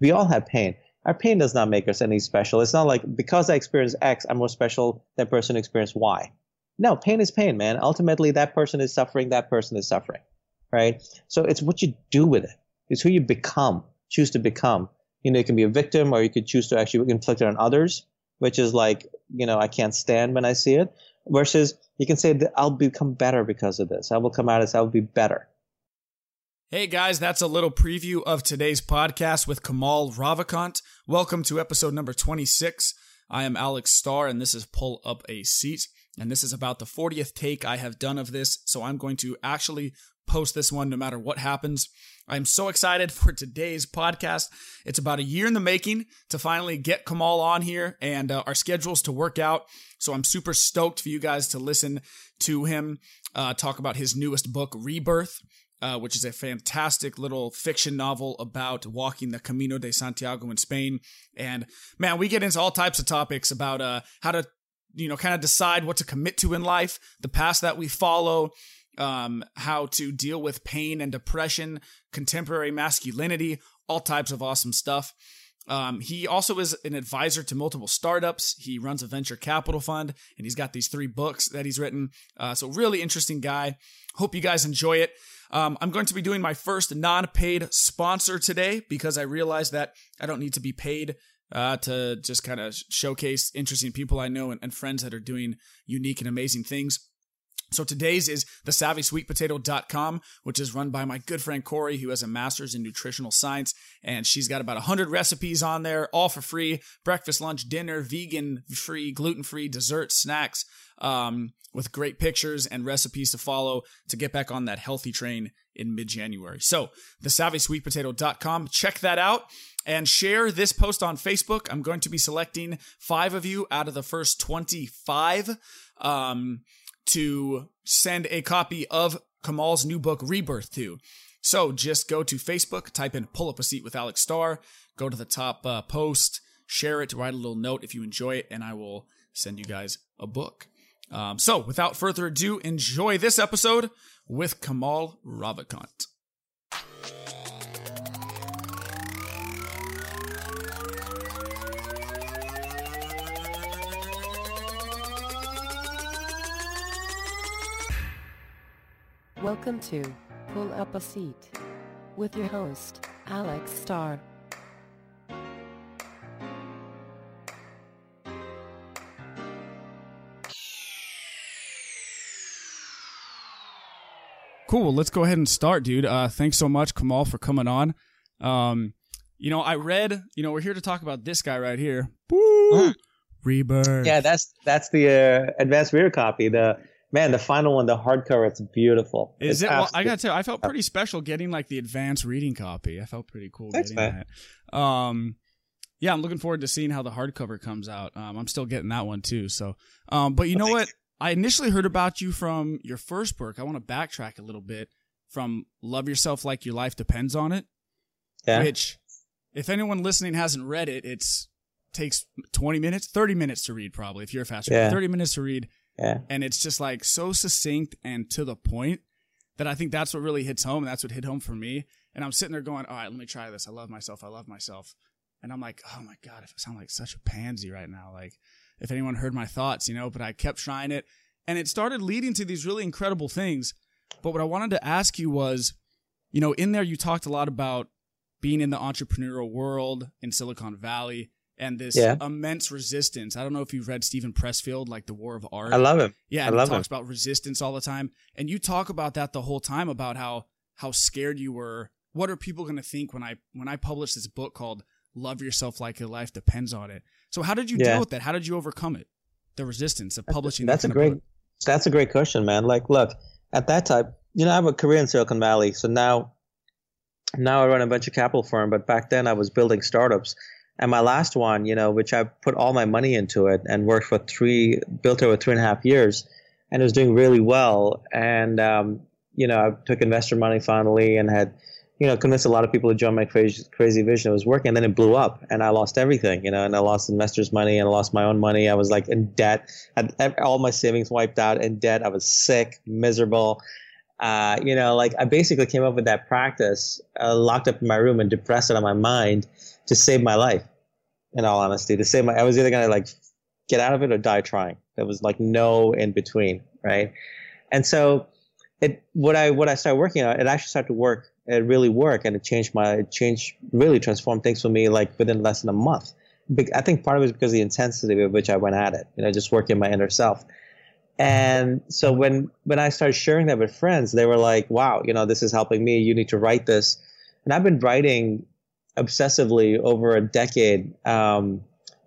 We all have pain. Our pain does not make us any special. It's not like because I experience X, I'm more special than person who experienced Y. No, pain is pain, man. Ultimately, that person is suffering. That person is suffering, right? So it's what you do with it. It's who you become, choose to become. You know, you can be a victim, or you could choose to actually inflict it on others, which is like, you know, I can't stand when I see it. Versus, you can say that I'll become better because of this. I will come out as I will be better. Hey guys, that's a little preview of today's podcast with Kamal Ravikant. Welcome to episode number 26. I am Alex Starr, and this is Pull Up a Seat. And this is about the 40th take I have done of this. So I'm going to actually post this one no matter what happens. I'm so excited for today's podcast. It's about a year in the making to finally get Kamal on here and uh, our schedules to work out. So I'm super stoked for you guys to listen to him uh, talk about his newest book, Rebirth. Uh, which is a fantastic little fiction novel about walking the Camino de Santiago in Spain. And man, we get into all types of topics about uh, how to, you know, kind of decide what to commit to in life, the path that we follow, um, how to deal with pain and depression, contemporary masculinity, all types of awesome stuff. Um, he also is an advisor to multiple startups. He runs a venture capital fund, and he's got these three books that he's written. Uh, so, really interesting guy. Hope you guys enjoy it. Um, I'm going to be doing my first non paid sponsor today because I realized that I don't need to be paid uh, to just kind of showcase interesting people I know and, and friends that are doing unique and amazing things. So today's is the savvysweetpotato.com, which is run by my good friend Corey, who has a master's in nutritional science. And she's got about 100 recipes on there, all for free breakfast, lunch, dinner, vegan free, gluten free, dessert, snacks, um, with great pictures and recipes to follow to get back on that healthy train in mid January. So the savvysweetpotato.com, check that out and share this post on Facebook. I'm going to be selecting five of you out of the first 25. Um, to send a copy of Kamal's new book, Rebirth, to. So just go to Facebook, type in Pull Up a Seat with Alex Starr, go to the top uh, post, share it, write a little note if you enjoy it, and I will send you guys a book. Um, so without further ado, enjoy this episode with Kamal Ravikant. Welcome to Pull Up a Seat with your host, Alex Starr. Cool. Well, Let's go ahead and start, dude. Uh, thanks so much, Kamal, for coming on. Um, you know, I read. You know, we're here to talk about this guy right here. Woo! Mm. Rebirth. Yeah, that's that's the uh, advanced reader copy. The man, the final one, the hardcover, it's beautiful. Is It's it? Well, I gotta tell you, I felt pretty special getting like the advanced reading copy. I felt pretty cool Thanks, getting man. that. Um, yeah, I'm looking forward to seeing how the hardcover comes out. Um, I'm still getting that one too. So, um, but you know what? I initially heard about you from your first book. I want to backtrack a little bit from "Love Yourself Like Your Life Depends on It," yeah. which, if anyone listening hasn't read it, it's takes 20 minutes, 30 minutes to read probably if you're a fast reader. Yeah. 30 minutes to read yeah. and it's just like so succinct and to the point that I think that's what really hits home. And that's what hit home for me. And I'm sitting there going, all right, let me try this. I love myself. I love myself. And I'm like, oh my God, I sound like such a pansy right now. Like, if anyone heard my thoughts, you know, but I kept trying it. And it started leading to these really incredible things. But what I wanted to ask you was, you know, in there you talked a lot about being in the entrepreneurial world in Silicon Valley and this Yeah. immense resistance. I don't know if you've read Steven Pressfield, like The War of Art. I love him. Yeah, I love he talks him. about resistance all the time, and you talk about that the whole time about how how scared you were. What are people going to think when I when I publish this book called "Love Yourself Like Your Life Depends on It"? So how did you Yeah. deal with that? How did you overcome it? The resistance of publishing. That's a that great. That's a great question, man. Like, look, at that time, you know, I have a career in Silicon Valley, so now, now I run a venture capital firm. But back then, I was building startups, and my last one, you know, which I put all my money into it and worked for three, built over three and a half years, and it was doing really well. And um, you know, I took investor money finally, and had, you know, convinced a lot of people to join my crazy, crazy vision. It was working, and then it blew up, and I lost everything, you know, and I lost investors' money, and I lost my own money. I was like in debt, had all my savings wiped out in debt. I was sick, miserable. Uh, you know, like I basically came up with that practice, uh, locked up in my room and depressed it on my mind to save my life. In all honesty, to save my, I was either gonna like get out of it or die trying. There was like no in between, right? And so, it what I what I started working on, it actually started to work. It really worked, and it changed my it changed really transformed things for me like within less than a month. I think part of it is because of the intensity with which I went at it. You know, just working my inner self. And so when when I started sharing that with friends, they were like, "Wow, you know, this is helping me. You need to write this." And I've been writing obsessively over a decade. Um,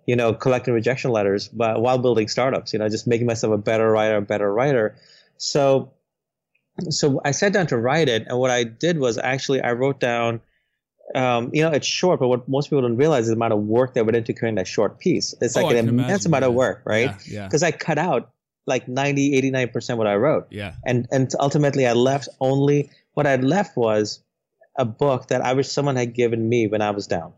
you know, collecting rejection letters, but while building startups. You know, just making myself a better writer, a better writer. So, so I sat down to write it, and what I did was actually I wrote down. Um, you know, it's short, but what most people don't realize is the amount of work that went into creating that short piece. It's Oh, like I an immense amount of work, right? Yeah. Because I cut out like 90, 89% what I wrote. Yeah. And and ultimately I left only what I left was a book that I wish someone had given me when I was down.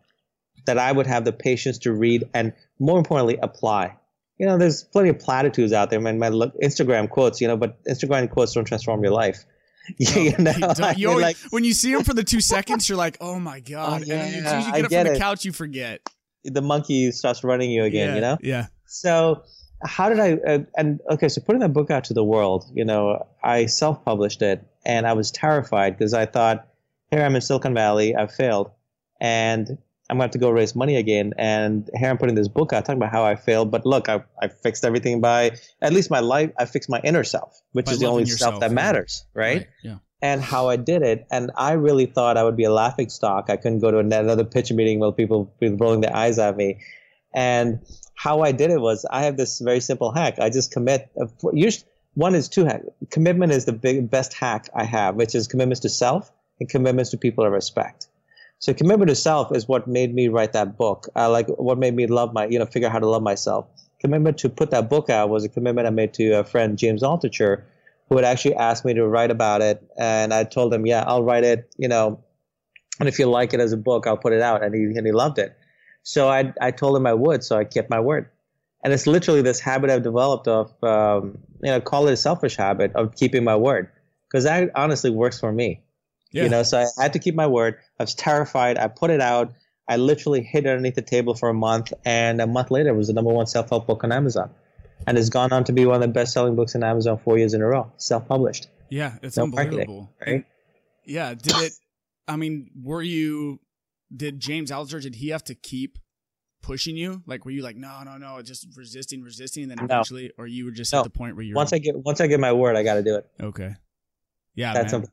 That I would have the patience to read and more importantly apply. You know, there's plenty of platitudes out there, man. My look, Instagram quotes, you know, but Instagram quotes don't transform your life. you know, You you always- like when you see them for the two seconds, you're like, "Oh my god!" and then as soon as you yeah, I get up from the couch, you forget. the monkey starts running you again. yeah, You know. Yeah. So how did I? Uh, and okay, so putting that book out to the world, you know, I self-published it, and I was terrified because I thought, here I'm in Silicon Valley, I've failed, and I'm going to have to go raise money again. And here I'm putting this book out, talking about how I failed. But look, I, I fixed everything by at least my life. I fixed my inner self, which By is the only loving self that matters, right? Yeah. and how I did it. And I really thought I would be a laughing stock. I couldn't go to another pitch meeting while people be rolling their eyes at me. And how I did it was I have this very simple hack. I just commit. uh, Usually, one is two hack. Commitment is the big, best hack I have, which is commitments to self and commitments to people I respect. So commitment to self is what made me write that book. I like what made me love my, you know, figure out how to love myself. Commitment to put that book out was a commitment I made to a friend, James Altucher, who had actually asked me to write about it. And I told him, yeah, I'll write it, you know, and if you like it as a book, I'll put it out. And he, and he loved it. So I, I told him I would. So I kept my word. And it's literally this habit I've developed of, um, you know, call it a selfish habit of keeping my word. Because that honestly works for me. Yeah. You know, so I had to keep my word. I was terrified. I put it out. I literally hid it underneath the table for a month. And a month later, it was the number one self help book on Amazon. And it's gone on to be one of the best selling books on Amazon four years in a row, self published. Yeah, it's No unbelievable. right? Yeah, did it? I mean, were you? Did James Altucher? Did he have to keep pushing you? Like, were you like, no, no, no, just resisting, resisting, and then No. eventually, or you were just No. at the point where you're Once I get once I get my word, I got to do it. okay? Yeah, That's man.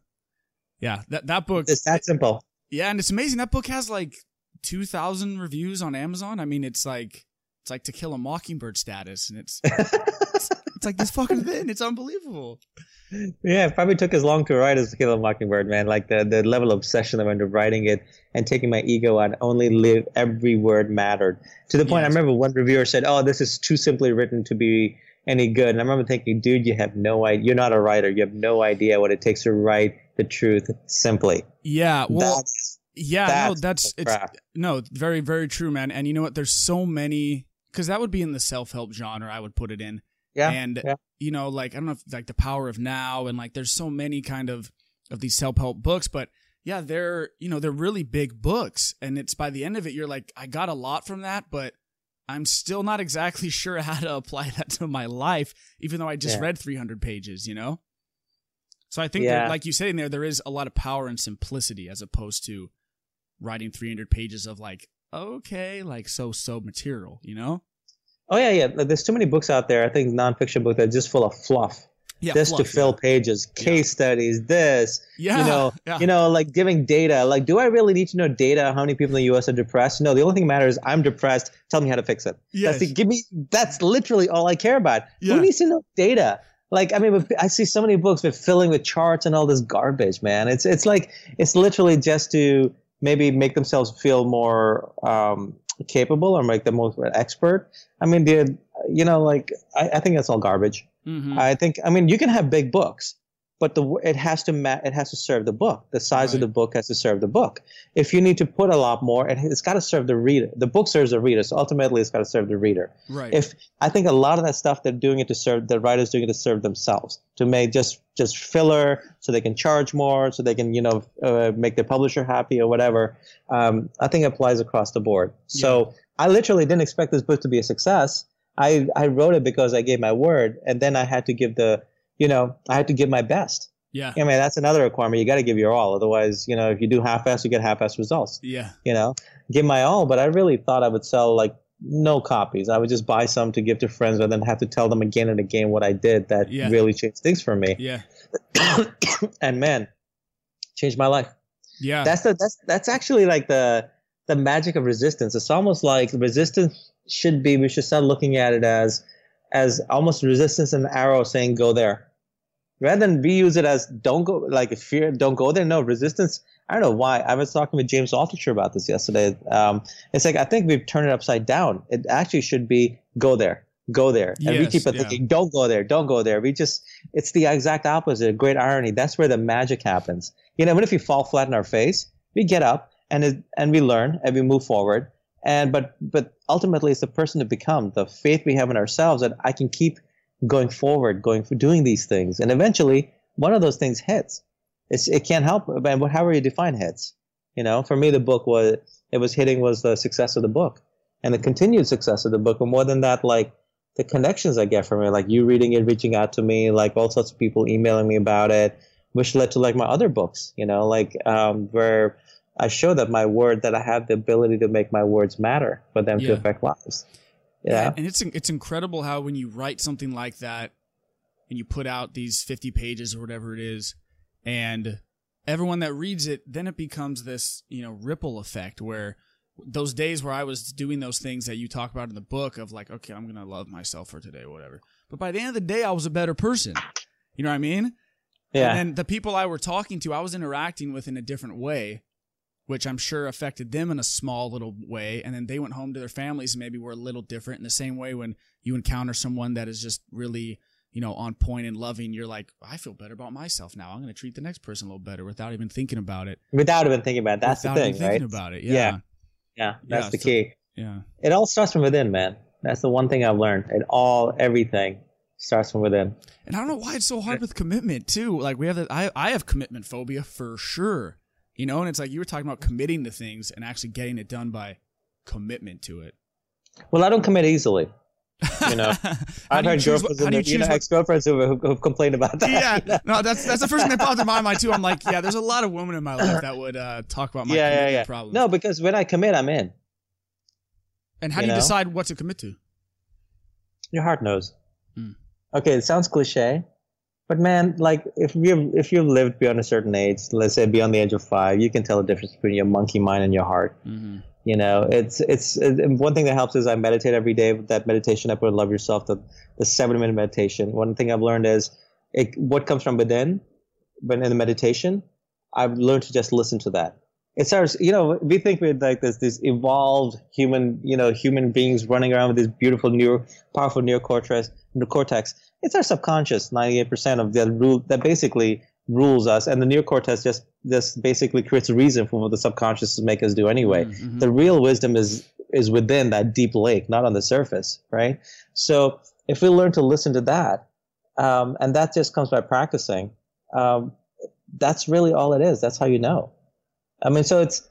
Yeah, that that book. It's that simple. Yeah, and it's amazing. That book has like two thousand reviews on Amazon. I mean, it's like it's like To Kill a Mockingbird status, and it's it's, it's like this fucking thing. It's unbelievable. Yeah, it probably took as long to write as To Kill a Mockingbird, man. Like the, the level of obsession that went into writing it and taking my ego on only live every word mattered. To the point I remember one reviewer said, Oh, this is too simply written to be any good. And I remember thinking, dude, you have no idea you're not a writer. You have no idea what it takes to write the truth simply. Yeah, well, that's yeah, no, that's that's it's crap. no, very very true, man. And you know what? There's so many because that would be in the self help genre. I would put it in. yeah. and yeah. you know like i don't know if like the power of now and like there's so many kind of of these self-help books but yeah they're you know they're really big books and it's by the end of it you're like i got a lot from that but i'm still not exactly sure how to apply that to my life even though i just Yeah. read 300 pages you know so i think Yeah. that like you said in there there is a lot of power and simplicity as opposed to writing 300 pages of like okay like so so material you know Oh yeah, yeah. There's too many books out there. I think nonfiction books that are just full of fluff. yeah just to fill pages, case studies, this, yeah, you know, yeah. you know, like giving data. Like, do I really need to know data? How many people in the U.S. are depressed? No, the only thing that matters. I'm depressed. Tell me how to fix it. Yes. That's the, give me. That's literally all I care about. Yeah. Who needs to know data? Like, I mean, I see so many books with filling with charts and all this garbage, man. It's it's like it's literally just to maybe make themselves feel more um, capable or make them more expert. I mean, the you know, like I, I think that's all garbage. Mhm. I think, I mean, you can have big books. But the it has to ma- it has to serve the book. The size of the book has to serve the book. If you need to put a lot more, it, it's got to serve the reader. The book serves the reader, so ultimately it's got to serve the reader. Right. If I think a lot of that stuff they're doing it to serve the writers doing it to serve themselves to make just just filler so they can charge more so they can you know uh, make their publisher happy or whatever. Um, I think it applies across the board. So I literally didn't expect this book to be a success. I I wrote it because I gave my word, and then I had to give the you know I had to give my best. yeah. I mean that's another requirement. You got to give your all, otherwise you know if you do half-ass, you get half-ass results Yeah. you know, give my all. But I really thought I would sell like no copies. I would just buy some to give to friends, but then have to tell them again and again what I did that Yeah. really changed things for me. Yeah. and man, changed my life. Yeah. That's the that's that's actually like the the magic of resistance. It's almost like resistance should be. We should start looking at it as as almost resistance and arrow saying go there, rather than we use it as don't go like fear don't go there. No resistance. I don't know why. I was talking with James Altucher about this yesterday. Um, it's like I think we've turned it upside down. It actually should be go there, go there, and we keep on yeah. thinking don't go there, don't go there. We just it's the exact opposite. Great irony. That's where the magic happens. You know, even if you fall flat in our face, we get up and it, and we learn and we move forward. And but but ultimately, it's the person to become, the faith we have in ourselves that I can keep going forward, going for doing these things, and eventually one of those things hits. It's it can't help. but however you define hits, you know, for me the book was it was hitting was the success of the book and the continued success of the book. But more than that, like the connections I get from it, like you reading it, reaching out to me, like all sorts of people emailing me about it, which led to like my other books, you know, like um, where I show that my word, that I have the ability to make my words matter for them Yeah. to affect lives. Yeah. And it's it's incredible how when you write something like that and you put out these 50 pages or whatever it is and everyone that reads it then it becomes this, you know, ripple effect where those days where I was doing those things that you talk about in the book of like, okay, I'm going to love myself for today or whatever. But by the end of the day I was a better person. You know what I mean? Yeah. And then the people I were talking to, I was interacting with in a different way, which I'm sure affected them in a small little way. And then they went home to their families and maybe were a little different in the same way when you encounter someone that is just really, you know, on point and loving, you're like, I feel better about myself now. I'm going to treat the next person a little better without even thinking about it. Without even thinking about it. That's without the even thing, right? thinking about it. Yeah. Yeah. Yeah. That's Yeah, the so- key. Yeah. It all starts from within, man. That's the one thing I've learned. It all, everything starts from within. And I don't know why it's so hard with commitment too. Like we have that I I have commitment phobia for sure. You know, and it's like you were talking about committing to things and actually getting it done by commitment to it. Well, I don't commit easily. You know, I've you girlfriends, and you you know, what- ex-girlfriends who have, who've complained about that. yeah, no, that's that's the first thing that popped in my mind too. I'm like, yeah, there's a lot of women in my life that would uh, talk about my yeah, yeah, commitment yeah. problems. No, because when I commit, I'm in. and how you do you know? decide what to commit to? Your heart knows. Hmm. Okay, it sounds cliche, but man, like if you if you've lived beyond a certain age, let's say beyond the age of five, you can tell the difference between your monkey mind and your heart. Mm-hmm. You know, it's it's it, one thing that helps is I meditate every day. With That meditation I put love yourself, the the seven minute meditation. One thing I've learned is it, what comes from within, but in the meditation, I've learned to just listen to that. It starts, you know, we think we're like this this evolved human, you know, human beings running around with this beautiful new, powerful neocortex. Cortex. It's our subconscious, ninety eight percent of the rule that basically rules us, and the neocortex just just basically creates a reason for what the subconscious make us do anyway Mhm. the real wisdom is is within that deep lake, not on the surface, right? So if we learn to listen to that, um, and that just comes by practicing, um, that's really all it is. That's how you know. I mean, so it's.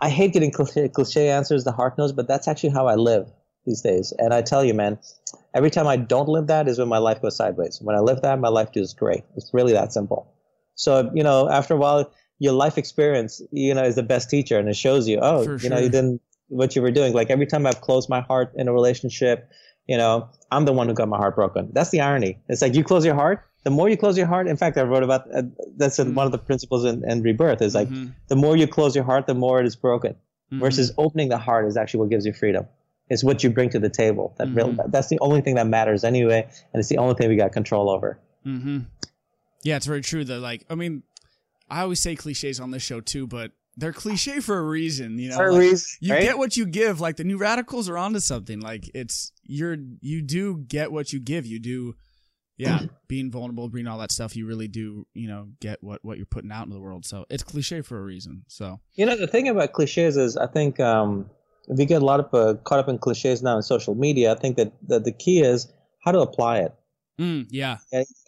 I hate getting cliche, cliche answers. The heart knows, but that's actually how I live these days. And I tell you, man, every time I don't live that is when my life goes sideways. When I live that, my life does great. It's really that simple. So you know, after a while, your life experience, you know, is the best teacher, and it shows you, oh, For you know, you didn't what you were doing. Like every time I've closed my heart in a relationship, you know, I'm the one who got my heart broken. That's the irony. It's like you close your heart. The more you close your heart, in fact, I wrote about uh, that's Mm. one of the principles in, in rebirth. Is like Mhm. the more you close your heart, the more it is broken. Mhm. Versus opening the heart is actually what gives you freedom. It's what you bring to the table. That real, Mhm. that's the only thing that matters anyway, and it's the only thing we got control over. Mm-hmm. Yeah, it's very true. That like, I mean, I always say cliches on this show too, but they're cliche for a reason. You know, For a reason, you right? get what you give. Like the new radicals are onto something. Like it's you're you do get what you give. You do yeah, being vulnerable, bringing all that stuff, you really do, you know, get what what you're putting out into the world. So it's cliche for a reason. So you know, the thing about cliches is, I think um, we get a lot of uh, caught up in cliches now in social media. I think that, that the key is how to apply it. mm, yeah,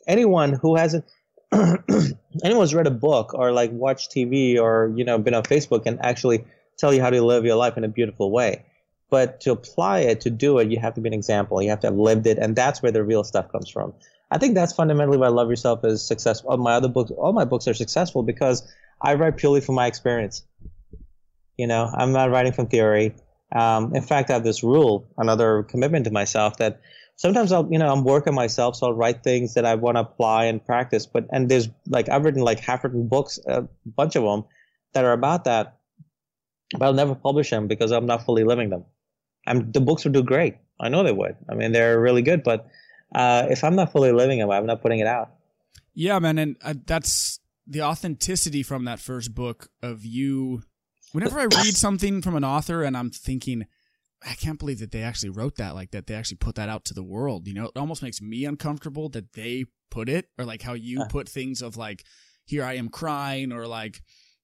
Anyone who hasn't, anyone's read a book or like watched TV or you know been on Facebook can actually tell you how to live your life in a beautiful way. But to apply it, to do it, you have to be an example. You have to have lived it, and that's where the real stuff comes from. I think that's fundamentally why Love Yourself is successful. All my other books, all my books are successful because I write purely from my experience. You know, I'm not writing from theory. Um, in fact, I have this rule, another commitment to myself that sometimes I'll, you know, I'm working myself, so I'll write things that I want to apply and practice. But and there's like I've written like half written books, a bunch of them that are about that, but I'll never publish them because I'm not fully living them. I'm the books would do great. I know they would. I mean, they're really good, but uh, if I'm not fully living them, I'm not putting it out. Yeah, man, and uh, that's the authenticity from that first book of you. Whenever I read something from an author and I'm thinking, I can't believe that they actually wrote that like that. They actually put that out to the world. You know, it almost makes me uncomfortable that they put it or like how you Uh. put things of like, here I am crying or like,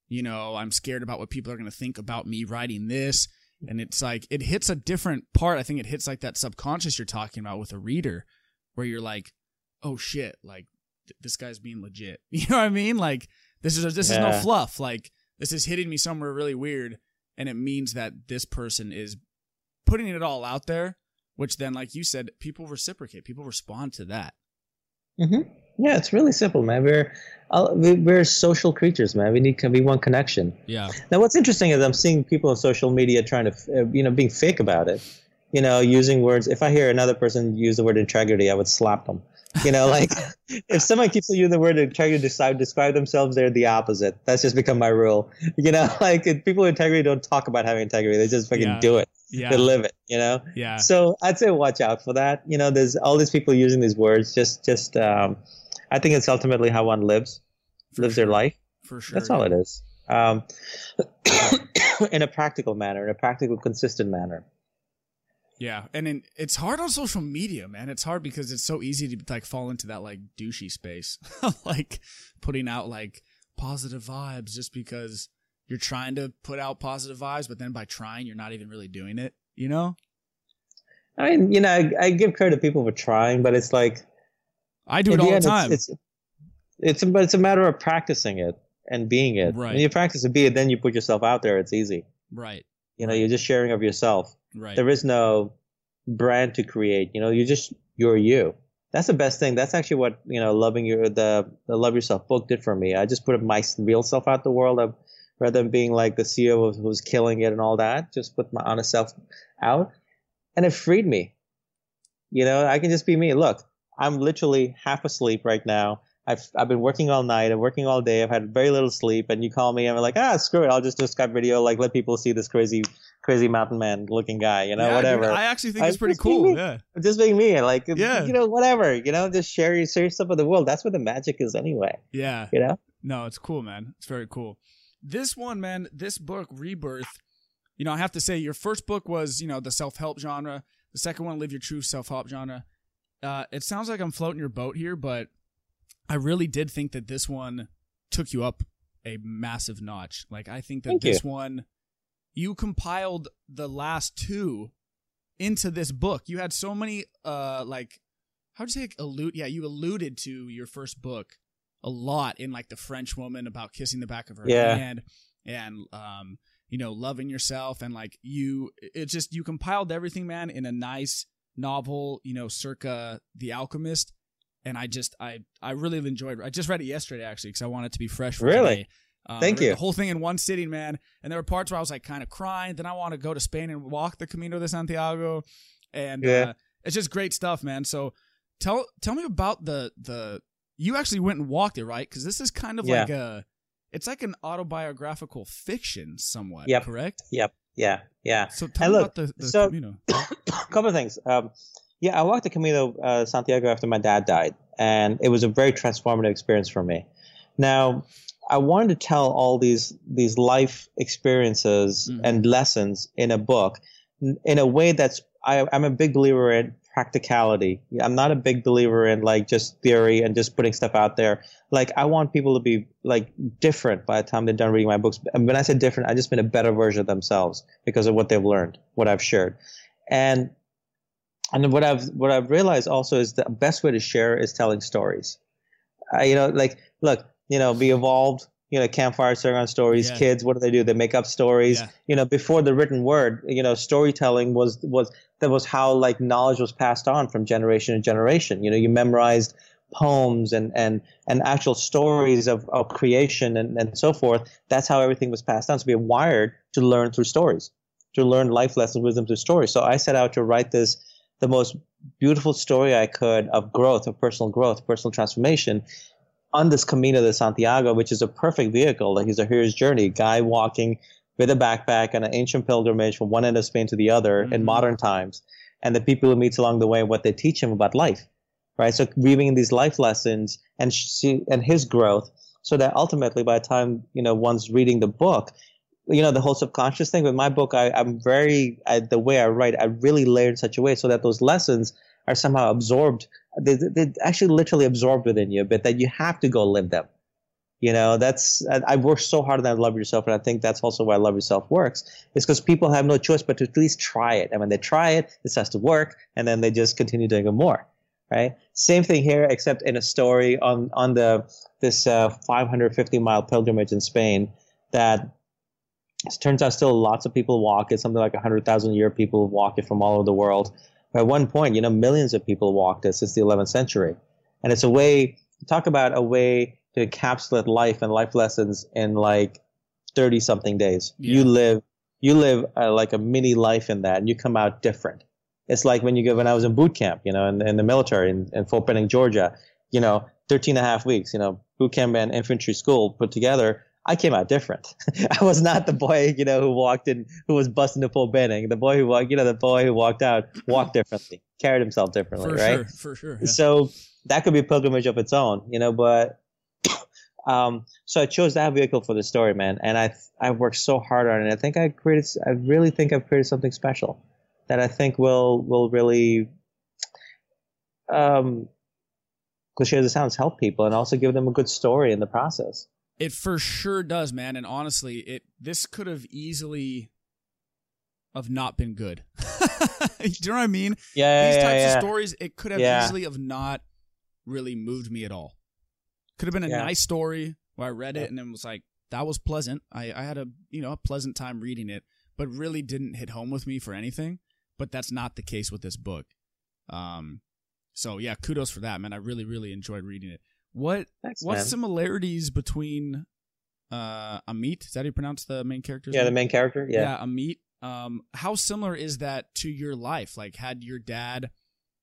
you know, I'm scared about what people are going to think about me writing this. And it's like, it hits a different part. I think it hits like that subconscious you're talking about with a reader where you're like, oh shit, like th- this guy's being legit. You know what I mean? Like this is this is no fluff. Like this is hitting me somewhere really weird, and it means that this person is putting it all out there. Which then, like you said, people reciprocate. People respond to that. hmm Yeah, it's really simple, man. We're we- we're social creatures, man. We need to. we want connection. Yeah. Now, what's interesting is I'm seeing people on social media trying to, uh, you know, being fake about it. You know, using words. If I hear another person use the word integrity, I would slap them. You know, like if someone keeps using the word integrity to describe, describe themselves, they're the opposite. That's just become my rule. You know, like people with integrity don't talk about having integrity; they just fucking Yeah. do it. Yeah. They live it. You know. Yeah. So I'd say watch out for that. You know, there's all these people using these words. Just, just. Um, I think it's ultimately how one lives, For lives their life. For sure. That's all it is. Um, in a practical manner, in a practical, consistent manner. Yeah, and in, it's hard on social media, man. It's hard because it's so easy to like fall into that like douchey space, like putting out like positive vibes just because you're trying to put out positive vibes, but then by trying, you're not even really doing it. You know? I mean, you know, I, I give credit to people for trying, but it's like I do it all the end, time. It's, it's it's a, but it's a matter of practicing it and being it. Right. When you practice and be it, then you put yourself out there. It's easy. right, You know, you're just sharing of yourself. Right. There is no brand to create. You know, you just you're you. That's the best thing. That's actually what you know, loving your the the love yourself book did for me. I just put my real self out the world. I, rather than being like the CEO who was killing it and all that, just put my honest self out, and it freed me. You know, I can just be me. Look, I'm literally half asleep right now. I've I've been working all night. I'm working all day. I've had very little sleep, and you call me, and I'm like, ah, screw it. I'll just do a Skype video, like let people see this crazy, crazy mountain man looking guy. You know, Yeah, dude, whatever. I actually think I it's pretty cool. Yeah. just being me, like Yeah. you know, whatever. You know, just share your share stuff with the world. That's where the magic is, anyway. Yeah. You know. No, it's cool, man. It's very cool. This one, man, this book, Rebirth, you know, I have to say, your first book was, you know, the self help genre. The second one, Live Your True Self Help genre. Uh, it sounds like I'm floating your boat here, but I really did think that this one took you up a massive notch. Like, I think that Thank this you. one, you compiled the last two into this book. You had so many, uh, like, how'd you say, like, allude? Yeah, you alluded to your first book a lot in like the French woman about kissing the back of her Yeah. hand and um you know loving yourself and like you it just you compiled everything man in a nice novel you know circa The Alchemist and I just I I really enjoyed I just read it yesterday actually because I want it to be fresh for Really? today. Um, Thank you. The whole thing in one sitting, man. And there were parts where I was like kind of crying. Then I want to go to Spain and walk the Camino de Santiago, and Yeah. uh, it's just great stuff, man. So tell tell me about the the you actually went and walked it, right? Because this is kind of Yeah. like a it's like an autobiographical fiction, somewhat. Yep. Correct. Yep. Yeah. Yeah. So tell And me look, about the, the so- Camino. a couple of things. Um, yeah, I walked the Camino uh, Santiago after my dad died, and it was a very transformative experience for me. Now, I wanted to tell all these these life experiences Mhm. and lessons in a book, in a way that's I, I'm a big believer in practicality. I'm not a big believer in like just theory and just putting stuff out there. Like I want people to be like different by the time they're done reading my books. And when I say different, I just mean a better version of themselves because of what they've learned, what I've shared. And and what I've what I've realized also is the best way to share is telling stories. Uh, you know, like look, you know, be evolved. You know, campfire on stories. Yeah. Kids, what do they do? They make up stories. Yeah. You know, before the written word, you know, storytelling was was that was how like knowledge was passed on from generation to generation. You know, you memorized poems and and and actual stories of, of creation and, and so forth. That's how everything was passed on. So we are wired to learn through stories, to learn life lessons, wisdom through stories. So I set out to write this the most beautiful story I could of growth, of personal growth, personal transformation on this Camino de Santiago, which is a perfect vehicle. Like he's a hero's journey, guy walking with a backpack on an ancient pilgrimage from one end of Spain to the other mm-hmm. in modern times, and the people who meets along the way and what they teach him about life, right? So weaving in these life lessons and see, and his growth, so that ultimately by the time you know one's reading the book, you know the whole subconscious thing with my book I, i'm very I, the way i write i really layer in such a way so that those lessons are somehow absorbed. They, they're actually literally absorbed within you but that you have to go live them. You know that's I, I worked so hard on that love yourself and i think that's also why love yourself works is because people have no choice but to at least try it. And when they try it it starts to work and then they just continue doing it more right? Same thing here except in a story on on the this uh, 550 mile pilgrimage in spain that it turns out still lots of people walk it. Something like 100,000 a year people walk it from all over the world. But at one point, you know, millions of people walked it since the 11th century. And it's a way, talk about a way to encapsulate life and life lessons in like 30 something days. Yeah. You live, you live uh, like a mini life in that and you come out different. It's like when you go, when I was in boot camp, you know, in, in the military in, in Fort Benning, Georgia, you know, 13 and a half weeks, you know, boot camp and infantry school put together I came out different. I was not the boy, you know, who walked in, who was busting the Fort Benning. The boy who walked, you know, the boy who walked out walked differently, carried himself differently, for right? Sure, for sure. Yeah. So that could be a pilgrimage of its own, you know. But um, so I chose that vehicle for the story, man, and I I worked so hard on it. I think I created, I really think I've created something special that I think will will really, um, cliche as it sounds, help people and also give them a good story in the process. It for sure does, man. And honestly, it this could have easily have not been good. Do you know what I mean? Yeah. These yeah, types yeah. of stories, it could have yeah. easily have not really moved me at all. Could have been a nice story where I read it and it was like that was pleasant. I, I had a you know a pleasant time reading it, but really didn't hit home with me for anything. But that's not the case with this book. Um, so yeah, kudos for that, man. I really really enjoyed reading it. What Thanks, what man. similarities between uh Amit? Is that how you pronounce the main character? Yeah, name? the main character. Yeah, yeah, Amit. Um, how similar is that to your life? Like, had your dad,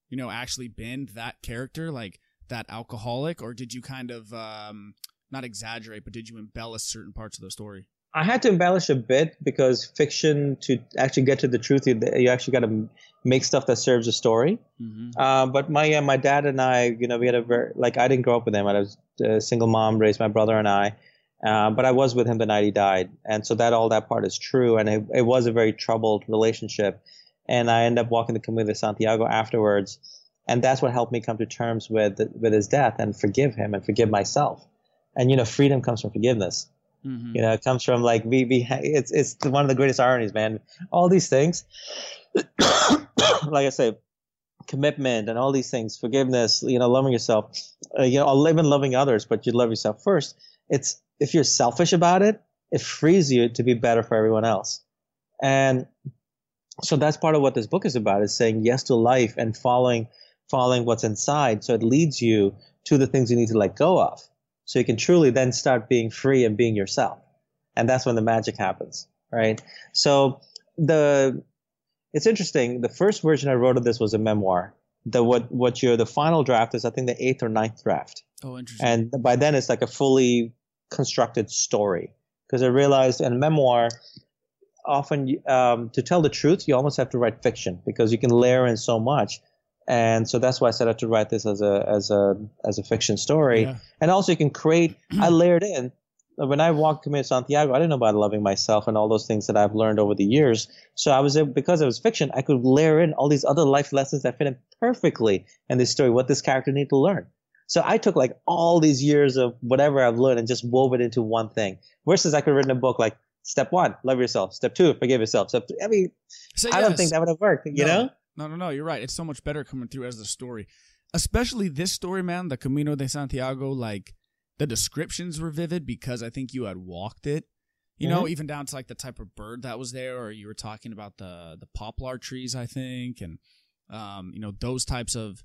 you know, actually been that character, like that alcoholic, or did you kind of um not exaggerate, but did you embellish certain parts of the story? I had to embellish a bit because fiction to actually get to the truth, you, you actually got to make stuff that serves a story. Mm-hmm. Uh, but my uh, my dad and I, you know, we had a very like I didn't grow up with him. I was a single mom, raised my brother and I. Uh, but I was with him the night he died, and so that all that part is true. And it, it was a very troubled relationship. And I ended up walking the Camino de Santiago afterwards, and that's what helped me come to terms with with his death and forgive him and forgive myself. And you know, freedom comes from forgiveness. Mm-hmm. You know, it comes from like we, we it's it's one of the greatest ironies, man. All these things, like I say, commitment and all these things, forgiveness, you know, loving yourself, uh, you know, even loving others, but you love yourself first. It's if you're selfish about it, it frees you to be better for everyone else, and so that's part of what this book is about: is saying yes to life and following following what's inside. So it leads you to the things you need to let go of so you can truly then start being free and being yourself. And that's when the magic happens, right? So the, it's interesting. The first version I wrote of this was a memoir. The, what, what your, the final draft is, I think the eighth or ninth draft. Oh, interesting. And by then it's like a fully constructed story. Because I realized in a memoir, often um, to tell the truth, you almost have to write fiction because you can layer in so much and so that's why I set out to write this as a as a as a fiction story. Yeah. And also, you can create. I layered in when I walked Camino Santiago, I didn't know about loving myself and all those things that I've learned over the years. So I was able, because it was fiction, I could layer in all these other life lessons that fit in perfectly in this story, what this character need to learn. So I took like all these years of whatever I've learned and just wove it into one thing. Versus I could have written a book like step one, love yourself. Step two, forgive yourself. Step three, I mean, Say I don't think that would have worked, you No. know? No, no, no. You're right. It's so much better coming through as the story, especially this story, man. The Camino de Santiago. Like the descriptions were vivid because I think you had walked it. You know, even down to like the type of bird that was there, or you were talking about the the poplar trees, I think, and um, you know those types of